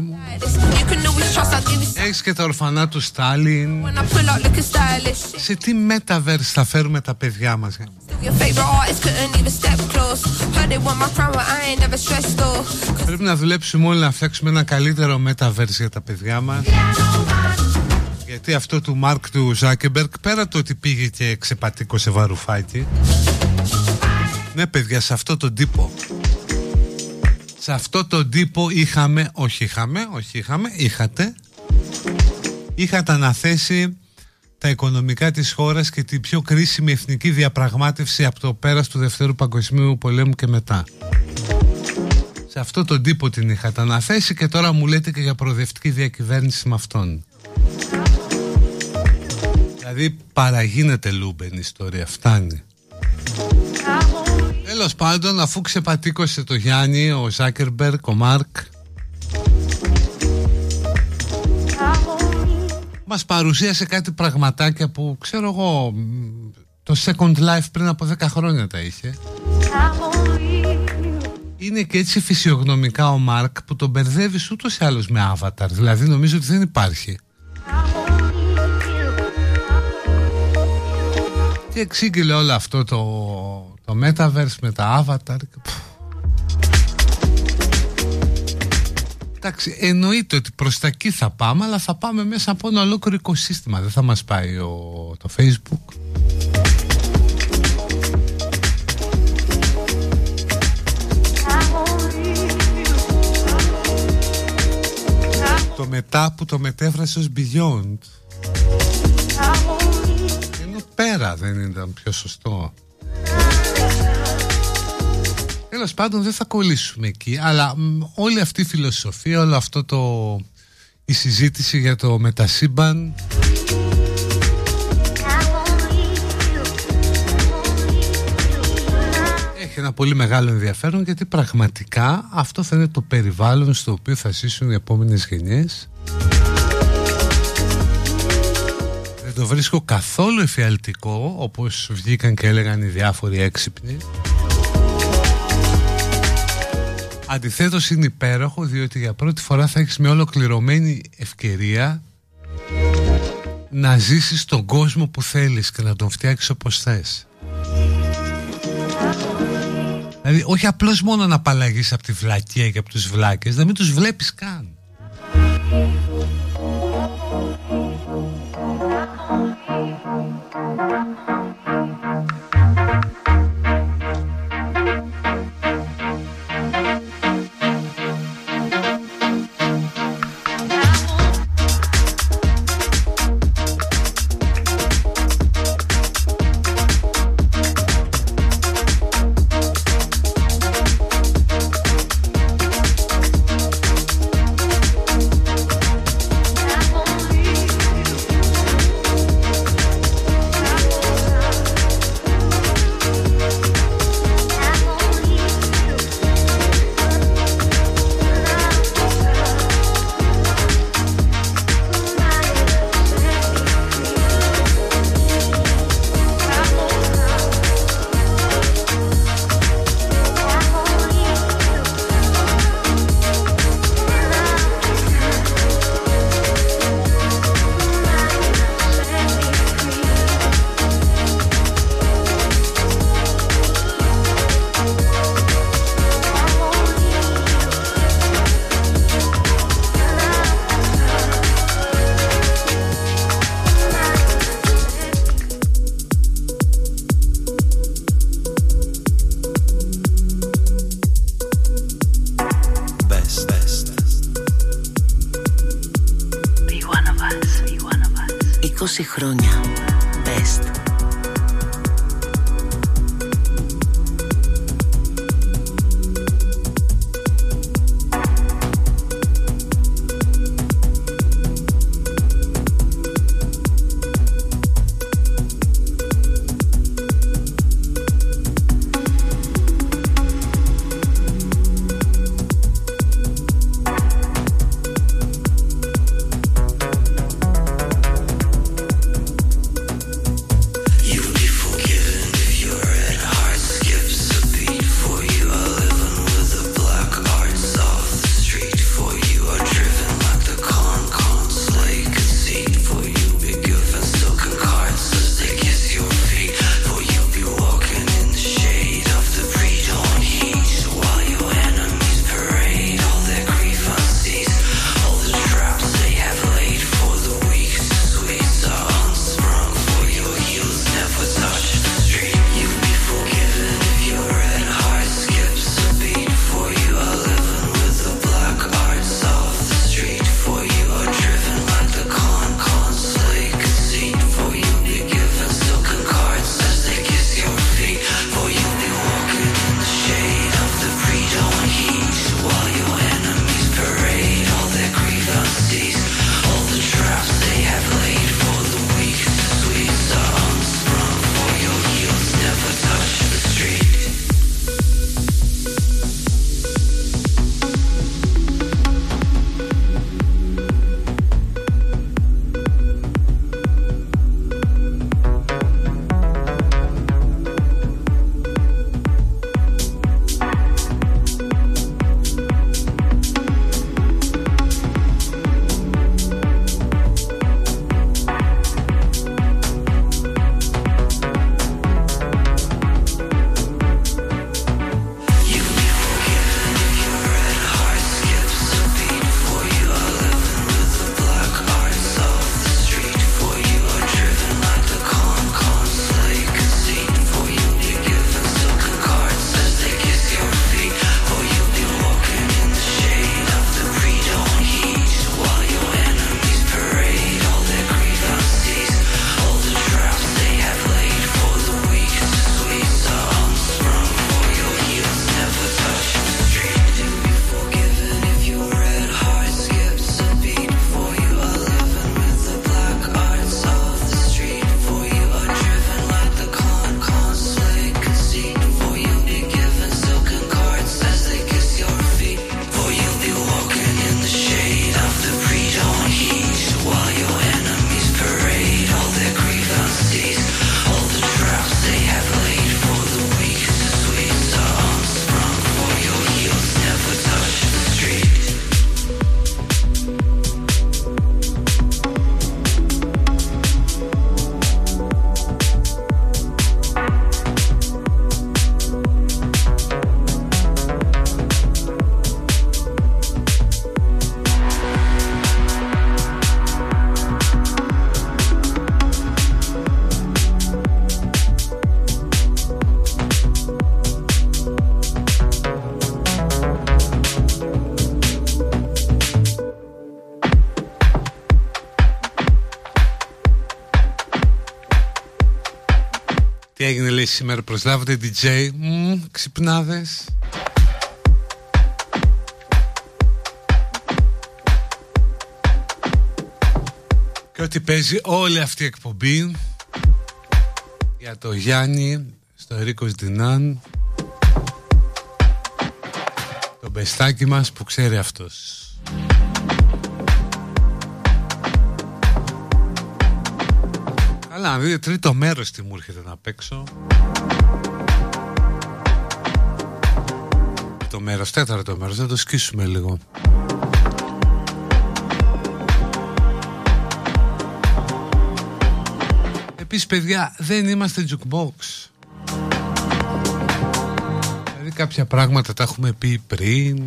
μου, Έχεις και τα ορφανά του Στάλιν. Σε τι Metaverse θα φέρουμε τα παιδιά μας, ε? για Πρέπει να δουλέψουμε όλοι να φτιάξουμε ένα καλύτερο Metaverse για τα παιδιά μας. Γιατί αυτό του Μάρκ του Ζάκεμπερκ πέρα το ότι πήγε και ξεπατήκωσε βαρουφάκι. Ναι παιδιά, σε αυτό τον τύπο. Σε αυτό τον τύπο είχαμε, όχι είχαμε, όχι είχαμε, είχατε, είχατε αναθέσει τα οικονομικά της χώρας και την πιο κρίσιμη εθνική διαπραγμάτευση από το πέρας του Δευτέρου Παγκοσμίου Πολέμου και μετά. Σε αυτό τον τύπο την είχατε αναθέσει και τώρα μου λέτε και για προοδευτική διακυβέρνηση με αυτόν. Δηλαδή παραγίνεται λούμπεν η ιστορία, φτάνει. Τέλος πάντων, αφού ξεπατήκωσε το Γιάννη, ο Ζάκερμπεργκ, ο Μάρκ. Μας παρουσίασε κάτι πραγματάκια που ξέρω εγώ. Το Second Life πριν από 10 χρόνια τα είχε. Είναι και έτσι φυσιογνωμικά ο Μάρκ που τον μπερδεύεις ούτως ή άλλως με avatar. Δηλαδή νομίζω ότι δεν υπάρχει. Και εξήγηλε όλο αυτό το το Metaverse με τα Avatar. Εντάξει, εννοείται ότι προς τα εκεί θα πάμε, αλλά θα πάμε μέσα από ένα ολόκληρο οικοσύστημα. Δεν θα μας πάει ο, το Facebook. Το μετά που το μετέφρασε ως Beyond. Ενώ πέρα δεν ήταν πιο σωστό. Τέλος πάντων δεν θα κολλήσουμε εκεί αλλά όλη αυτή η φιλοσοφία όλο αυτό το η συζήτηση για το μετασύμπαν. Έχει ένα πολύ μεγάλο ενδιαφέρον γιατί πραγματικά αυτό θα είναι το περιβάλλον στο οποίο θα ζήσουν οι επόμενες γενιές. Δεν το βρίσκω καθόλου εφιαλτικό όπως βγήκαν και έλεγαν οι διάφοροι έξυπνοι Αντιθέτως είναι υπέροχο διότι για πρώτη φορά θα έχεις μια ολοκληρωμένη ευκαιρία να ζήσεις τον κόσμο που θέλεις και να τον φτιάξεις όπως θες. Δηλαδή όχι απλώς μόνο να απαλλαγείς από τη βλακία και από τους βλάκες, να μην τους βλέπεις καν. Τι έγινε λέει σήμερα προσλάβετε DJ Μμ, Ξυπνάδες. Και ότι παίζει όλη αυτή η εκπομπή Για το Γιάννη Στο Ερίκος Δινάν Το μπεστάκι μας που ξέρει αυτός Καλά, δείτε τρίτο μέρος τι μου έρχεται να παίξω. Το μέρος, τέταρτο μέρος, θα το σκίσουμε λίγο. Επίσης παιδιά δεν είμαστε jukebox. Δηλαδή κάποια πράγματα τα έχουμε πει πριν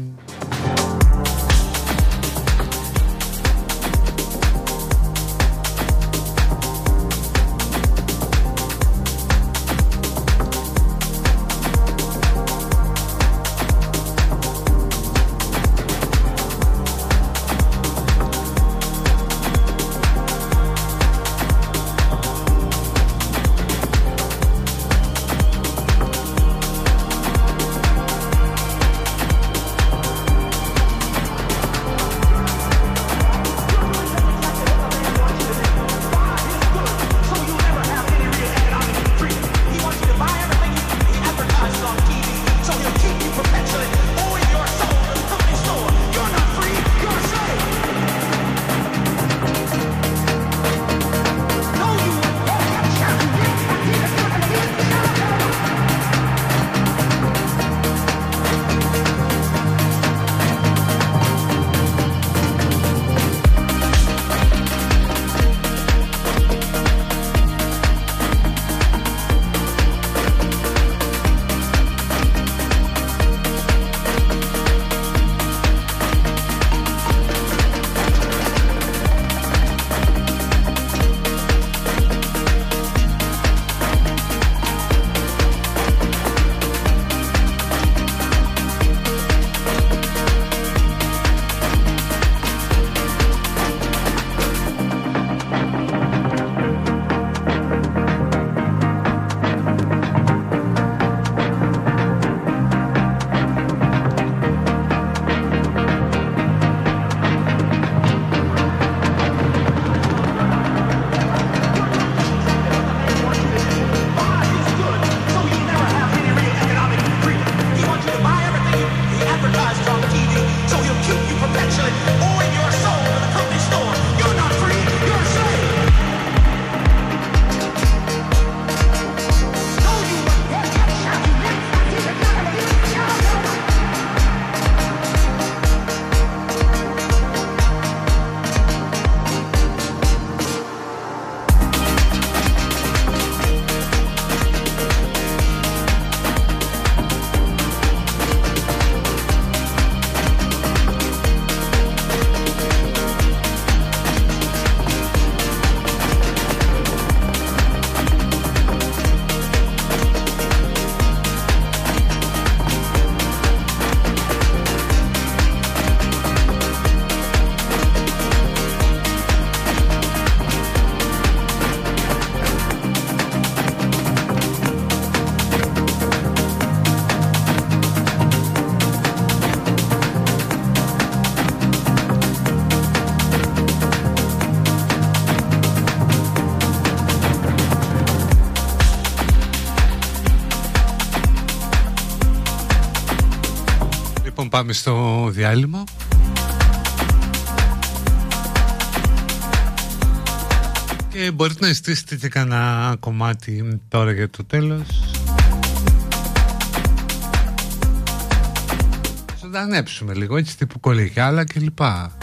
πάμε στο διάλειμμα. Και μπορείτε να ζητήσετε και κανένα κομμάτι τώρα για το τέλος. Ζωντανέψουμε λίγο έτσι τύπου κολεγιάλα και λοιπά.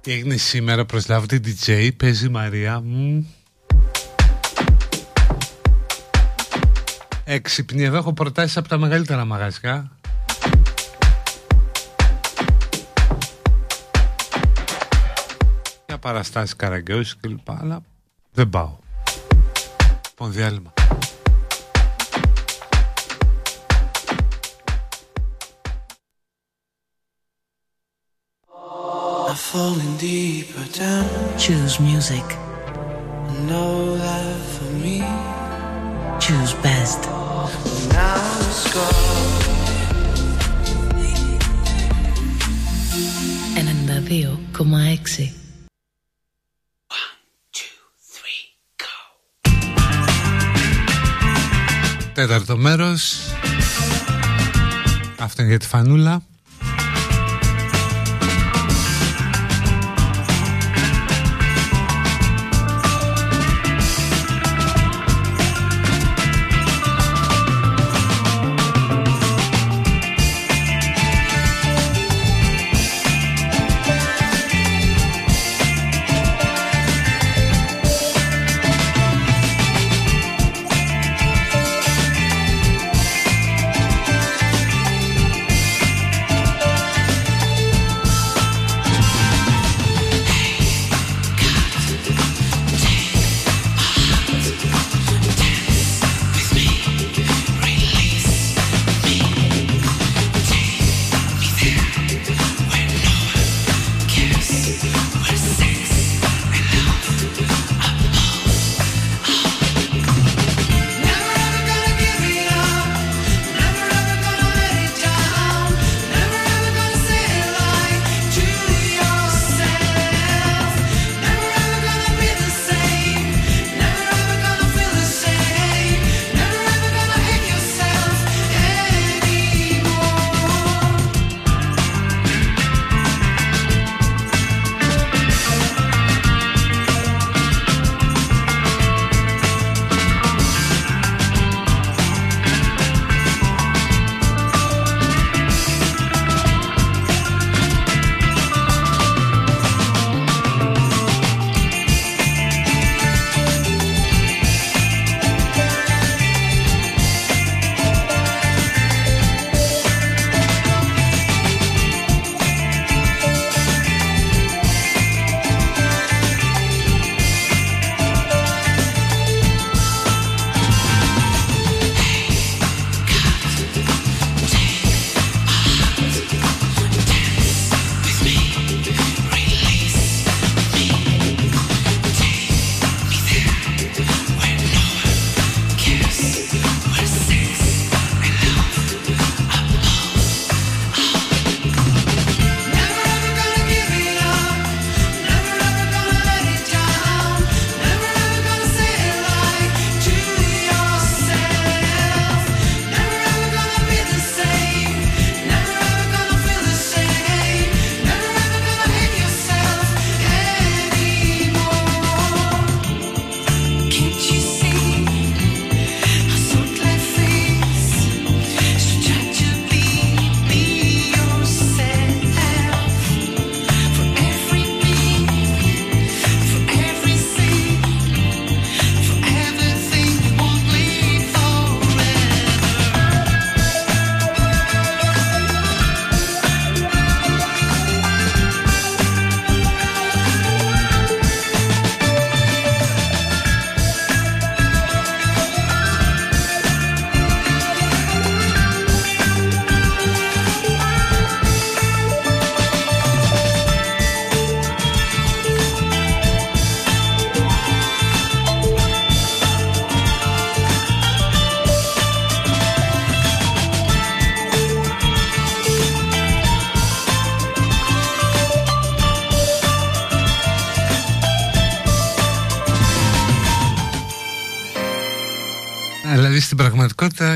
Τι έγινε σήμερα προσλάβω DJ, παίζει η Μαρία μου. Έξυπνη, εδώ έχω προτάσεις από τα μεγαλύτερα μαγαζιά. Για παραστάσεις καραγκιόζης και λοιπά, αλλά δεν πάω. Λοιπόν, διάλειμμα. I've fallen deeper down. Choose music. Know that for me. Choose best. Now it's gone. 92,6 Τέταρτο μέρος Αυτό είναι για τη φανούλα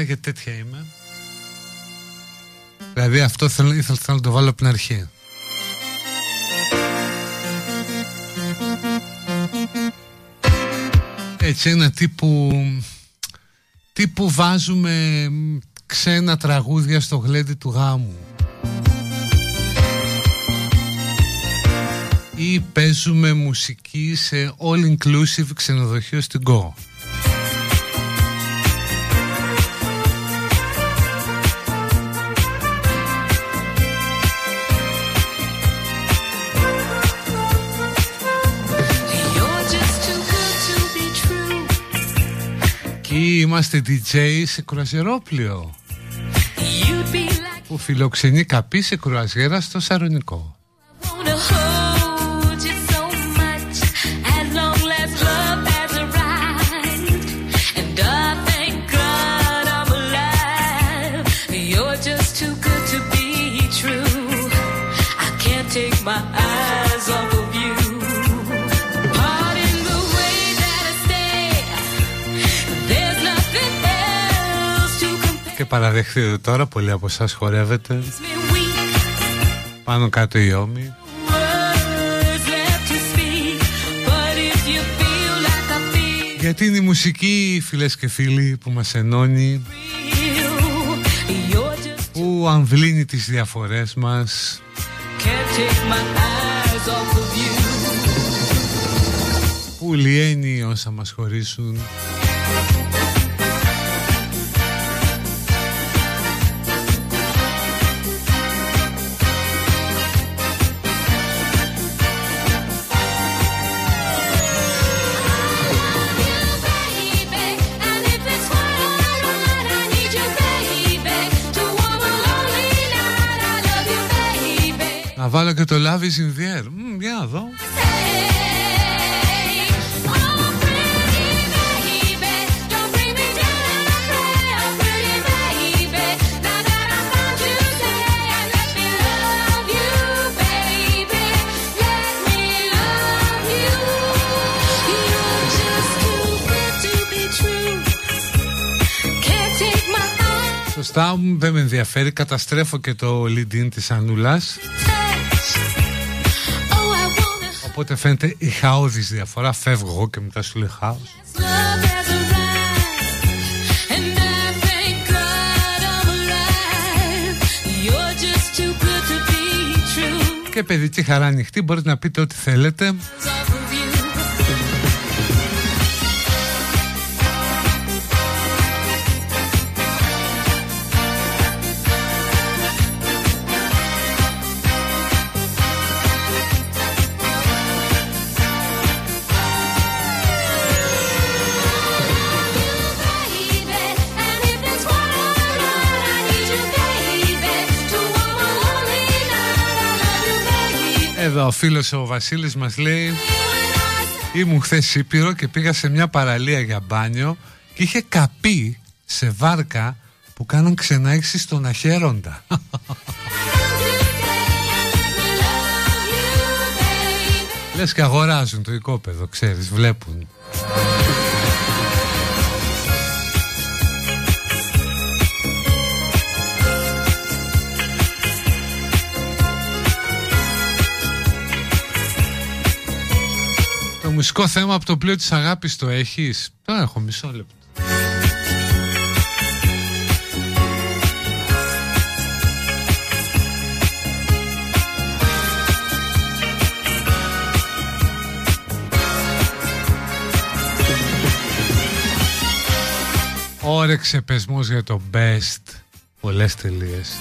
πραγματικότητα για τέτοια είμαι. Δηλαδή αυτό θέλω, ήθελα να το βάλω από την αρχή. Έτσι ένα τύπου τύπου βάζουμε ξένα τραγούδια στο γλέντι του γάμου ή παίζουμε μουσική σε all inclusive ξενοδοχείο στην Go είμαστε DJ σε κρουαζιερόπλιο που φιλοξενεί καπί σε κρουαζιέρα στο Σαρονικό. Παραδεχτείτε τώρα, πολλοί από εσάς χορεύετε Me weak Πάνω κάτω οι ώμοι words left to speak. But if you feel like I feel, Γιατί είναι η μουσική, φίλες και φίλοι, που μας ενώνει you're just Που αμβλύνει τις διαφορές μας can't take my eyes off of you. Που λιένει όσα μας χωρίσουν Να βάλω και το Love is in the air. Μμ, Για να δω. Σωστά μου δεν με ενδιαφέρει. Καταστρέφω και το lead-in της Ανούλας Οπότε φαίνεται η χαόδης διαφορά. Φεύγω εγώ και μετά σου λέει χάος Και παιδική χαρά ανοιχτή. Μπορείτε να πείτε ό,τι θέλετε Εδώ ο φίλος ο Βασίλης μας λέει Ήμουν χθες Ήπειρο και πήγα σε μια παραλία για μπάνιο και είχε καπεί σε βάρκα που κάναν ξενάγηση στον Αχέροντα. Λες και αγοράζουν το οικόπεδο, ξέρεις, βλέπουν. Μουσικό θέμα από το πλοίο της αγάπης το έχεις; Το έχω μισό λεπτό. Όρεξε πεσμός για το best Πολλές τελείες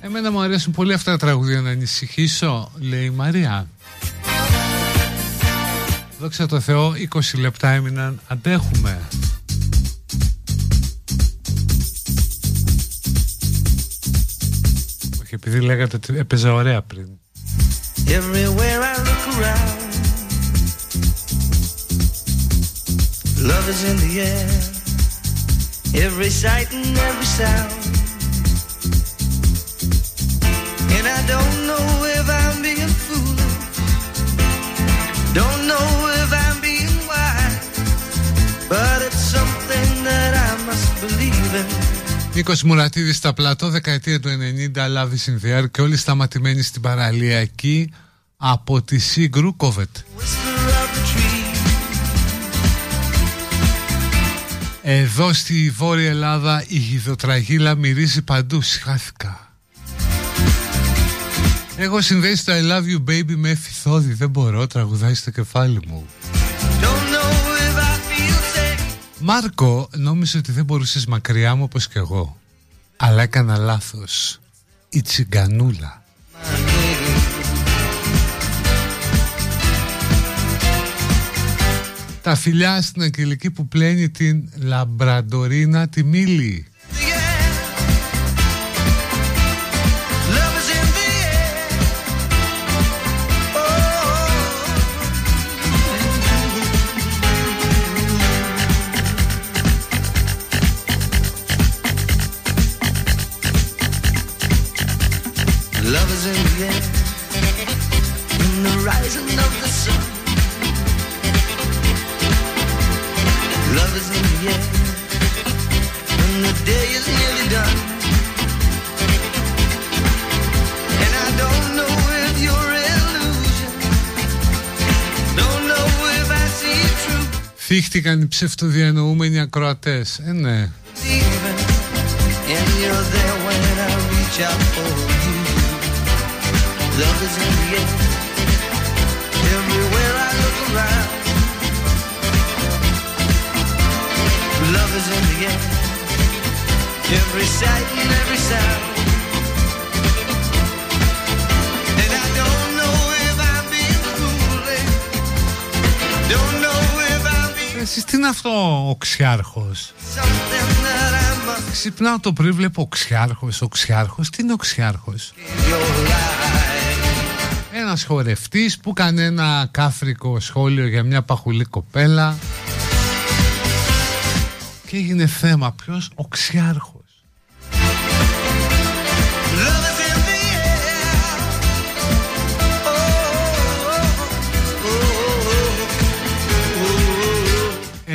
Εμένα μου αρέσουν πολύ αυτά τα τραγούδια να ανησυχήσω Λέει η Μαρία Δόξα τω Θεώ 20 λεπτά έμειναν Αντέχουμε Όχι επειδή λέγατε ότι έπαιζε ωραία πριν Everywhere I look around, love is in the air. Every sight and every sound. And I don't know if I'm being foolish, don't know that I must believe in. Νίκος Μουρατίδης στα πλατό δεκαετία του 90 Love is in the air και όλοι σταματημένοι στην παραλία εκεί από τη Σύγκρου Κόβετ. Whisper of the tree. Εδώ στη Βόρεια Ελλάδα η γιδοτραγίλα μυρίζει παντού, συχάθηκα. Έχω συνδέσει το I love you baby με εφηθόδη, δεν μπορώ, τραγουδάει στο κεφάλι μου. Μάρκο, νόμιζε ότι δεν μπορούσες μακριά μου όπως και εγώ. Αλλά έκανα λάθος. Η τσιγκανούλα. Τα φιλιά στην Αγγελική που πλένει την Λαμπραντορίνα τη Μίλη. Ακούστηκαν οι ψευτοδιανοούμενοι ακροατές. Ε ναι. Εσείς τι είναι αυτό ο ξιάρχος. something that I must Ξυπνάω το πρωί βλέπω οξιάρχος, οξιάρχος. Τι είναι οξιάρχος; your life. Ένας χορευτής που κάνει ένα κάφρικο σχόλιο για μια παχουλή κοπέλα και έγινε θέμα ποιος; Οξιάρχος. Love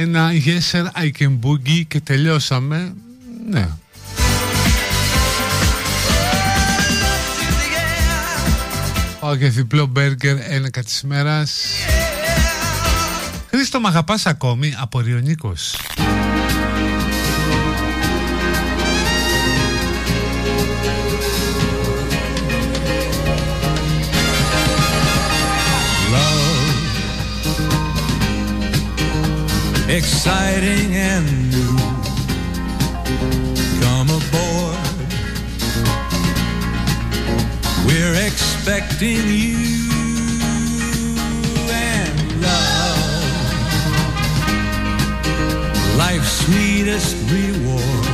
Ένα yes sir I can boogie και τελειώσαμε. Ναι. Πάω για διπλό μπέργκερ ένεκα της ημέρας. Χρήστο μ' αγαπάς ακόμη; Από Ριονίκος. Exciting and new. Come aboard. We're expecting you and love. Life's sweetest reward.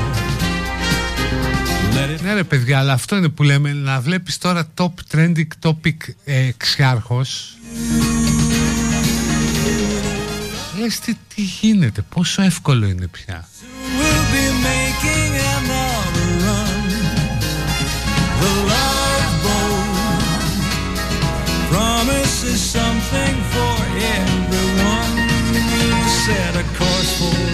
Let it Ναι ρε παιδιά, αλλά αυτό είναι που λέμε να βλέπεις τώρα top trending topic ε, ξιάρχος. Λες τι, τι γίνεται, πόσο εύκολο είναι πια. We'll be making another run. The love boat promises something for everyone. Set a course for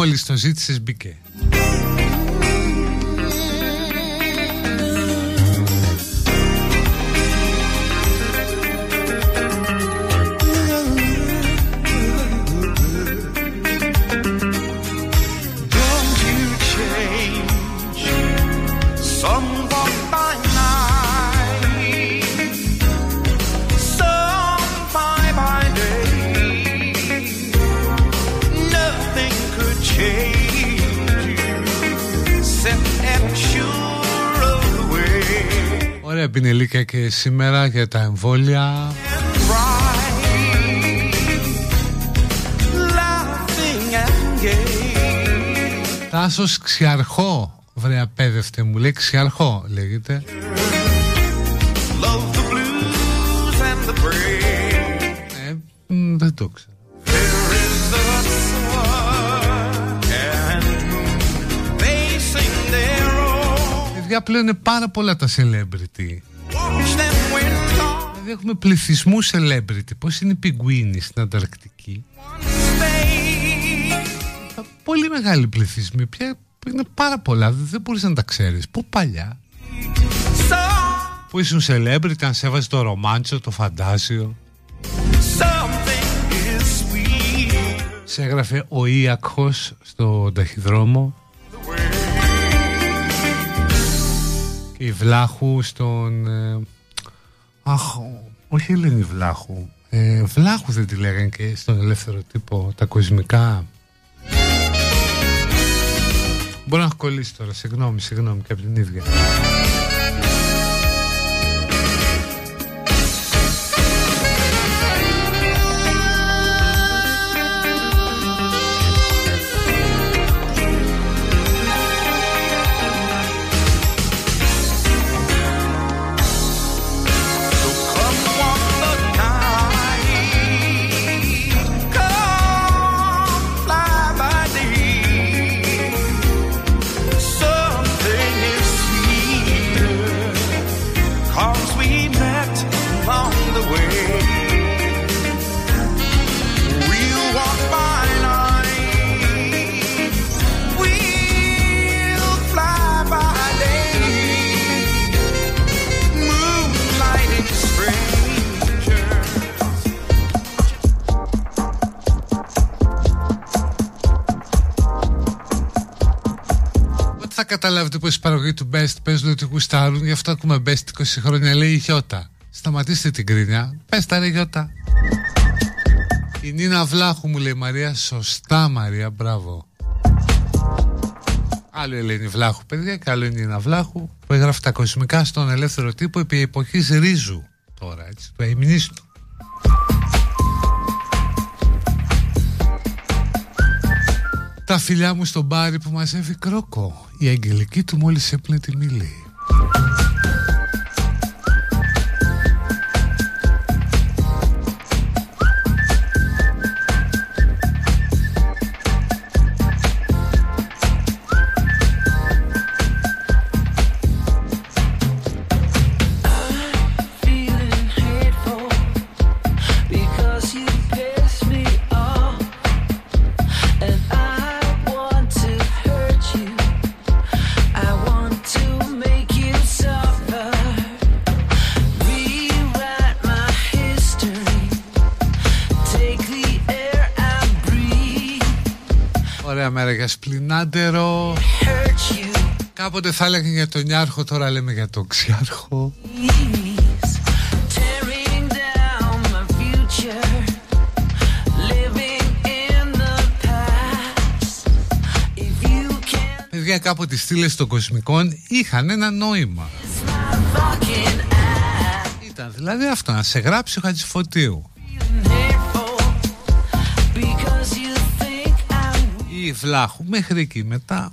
μόλις το ζήτησες μπήκε. Σήμερα για τα εμβόλια. Laughing and gay. Τάσος Ξιαρχό, βρε απέδευτε μου, λέει Ξιαρχό λέγεται. Love the blues and the brave. Ε, μ, δεν το ξέρω. There is the sun and moon. They sing their own. Παιδιά πλέον είναι πάρα πολλά τα celebrity. Δηλαδή έχουμε πληθυσμού celebrity. Πώς είναι οι πιγκουίνοι στην Ανταρκτική; Τα Πολύ μεγάλοι πληθυσμοί. Πια είναι πάρα πολλά. Δεν μπορείς να τα ξέρεις. Πού παλιά; Που ήσουν celebrity αν σέβαζε το ρομάντσο, το φαντάσιο; Something is sweet. Σε έγραφε ο Ιακχός στο ταχυδρόμο. Και η Βλάχου στον... ε, αχ, όχι Ελένη Βλάχου. Ε, Βλάχους δεν τη λέγανε και στον ελεύθερο τύπο τα κοσμικά. Μπορεί να έχω κολλήσει τώρα, συγγνώμη, συγγνώμη και από την ίδια. Καταλάβετε πως η παραγωγή του Best παίζουν ότι γουστάρουν, γι' αυτό ακούμε Best 20 χρόνια, λέει η Γιώτα. Σταματήστε την κρίνια. Πες τα ρε Γιώτα. Η Νίνα Βλάχου μου λέει η Μαρία. Σωστά Μαρία, μπράβο. Άλλο η Ελένη Βλάχου, παιδιά, και άλλο η Νίνα Βλάχου που έγραφε τα κοσμικά στον ελεύθερο τύπο επί εποχής Ρίζου. Τώρα, έτσι, του αιμνίστου. Τα φιλιά μου στον μπάρι που μαζεύει κρόκο. Η αγγελική του μόλις έπνε τη μήλη. Κάποτε θα έλεγαν για τον Ιάρχο, τώρα λέμε για τον Ξιάρχο. Tearing down my future. Living in the past. If you can't Παιδιά, κάποτε οι στήλες των κοσμικών είχαν ένα νόημα. fucking Ήταν δηλαδή αυτό, να σε γράψει ο Χατζηφωτίου. hateful because you think I'm Ή Βλάχου, μέχρι εκεί μετά.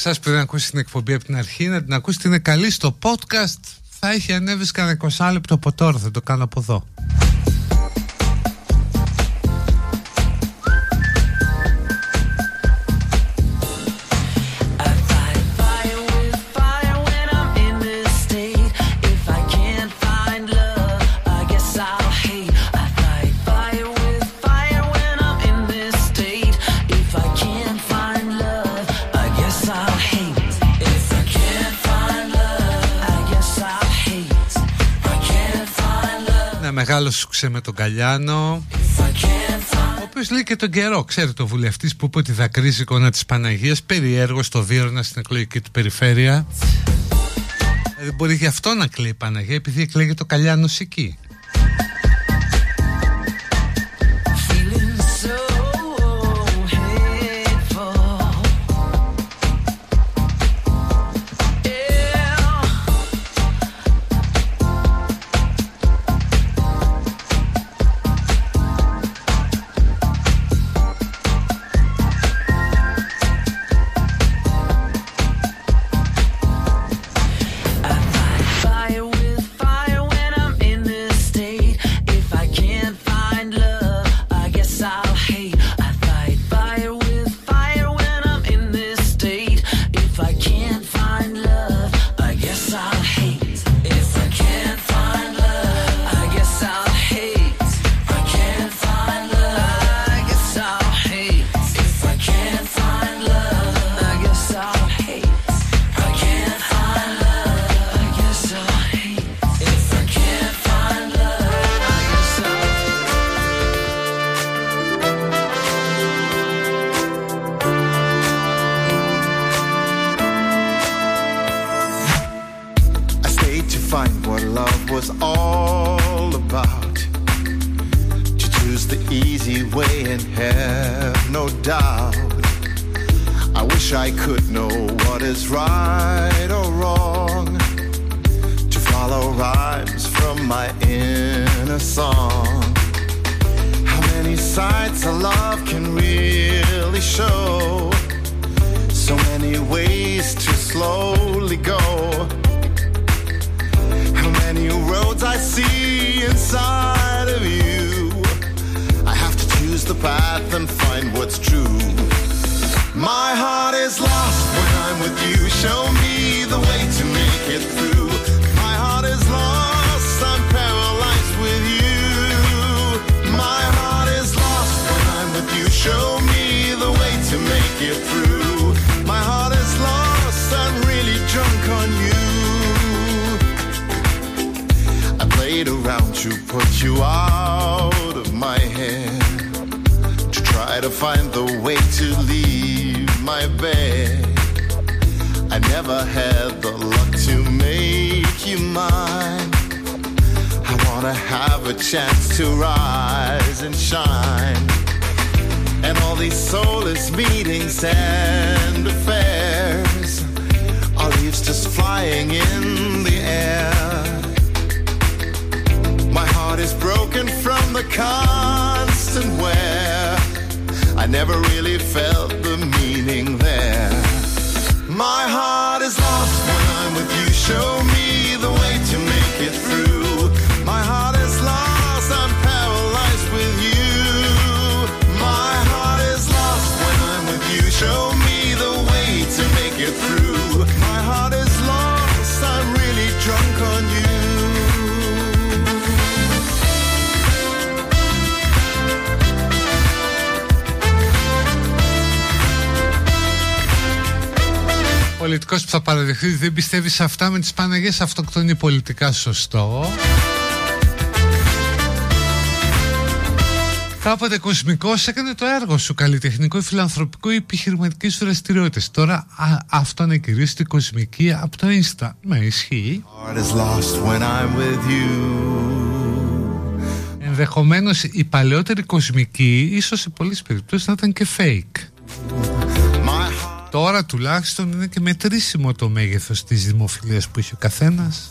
Για εσάς που δεν ακούσεις την εκπομπή από την αρχή, να την ακούσετε είναι καλή στο podcast. Θα έχει ανέβει κανένα 20 λεπτό από τώρα, θα το κάνω από εδώ. Love. Ένα μεγάλο σουξέ με τον Καλιάνο. If I can't find Ο οποίος λέει και τον καιρό. Ξέρετε, ο βουλευτής που είπε ότι θα κρίσει εικόνα της Παναγίας περιέργως στο Βίρονα στην εκλογική του περιφέρεια. Δηλαδή μπορεί γι' αυτό να κλαίει η Παναγία, επειδή εκλέγει το Καλιάνος εκεί. δεν πιστεύεις αυτά με τις Παναγιές; Αυτοκτονεί πολιτικά σωστό Κάποτε κοσμικός έκανε το έργο σου καλλιτεχνικό φιλανθρωπικό ή επιχειρηματική σου δραστηριότητα. Τώρα α, αυτό ανακηρύσσεται κοσμική από το Insta. Με ισχύει. Ενδεχομένως η παλαιότερη κοσμική, ίσως σε πολλές περιπτώσεις, να ήταν και fake. Τώρα τουλάχιστον είναι και μετρήσιμο το μέγεθος της δημοφιλίας που έχει ο καθένας.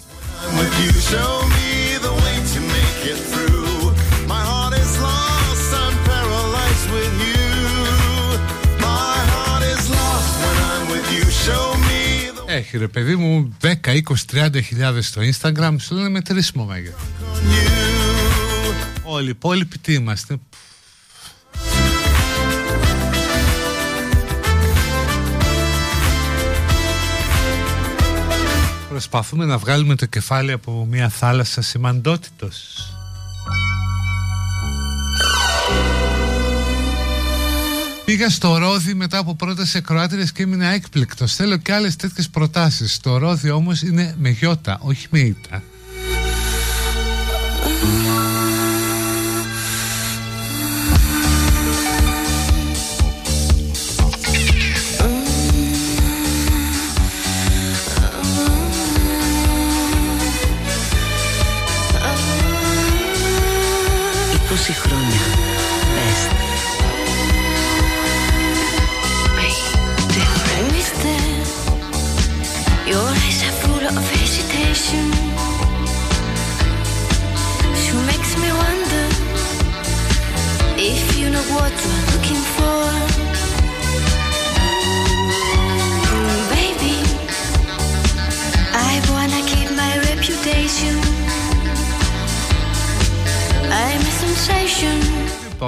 Έχει ρε παιδί μου 10, 20, 30 στο Instagram Σου λένε μετρήσιμο μέγεθος. Όλοι οι υπόλοιποι τι είμαστε προσπαθούμε να βγάλουμε το κεφάλι από μια θάλασσα σημαντότητος. Πήγα στο Ρόδι μετά από πρόταση σε και έμεινα έκπληκτος. Θέλω και άλλες τέτοιες προτάσεις. Το Ρόδι όμως είναι με γιώτα, όχι με ήττα.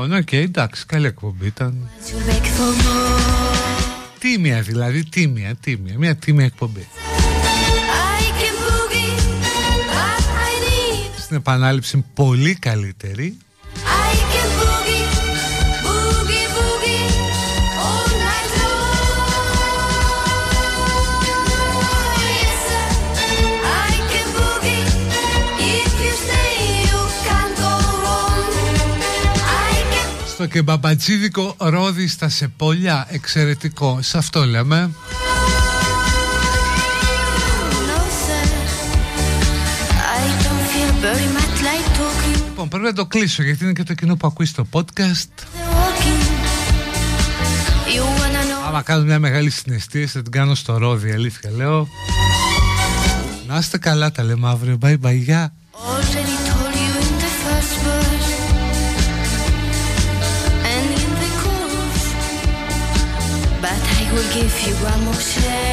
Λοιπόν, okay, εντάξει, καλή εκπομπή ήταν. Τίμια δηλαδή, τίμια, τίμια, μια τίμια εκπομπή. Στην επανάληψη πολύ καλύτερη, στο κεμπαμπατζίδικο ρόδι στα σεπόλια. Εξαιρετικό. Σε αυτό λέμε. Λοιπόν, πρέπει να το κλείσω γιατί είναι και το κοινό που ακούει στο podcast. Άμα κάνω μια μεγάλη συναισθήση θα την κάνω στο ρόδι, αλήθεια λέω. Να είστε καλά, τα λέμε αύριο. Bye bye, will give you one more chance.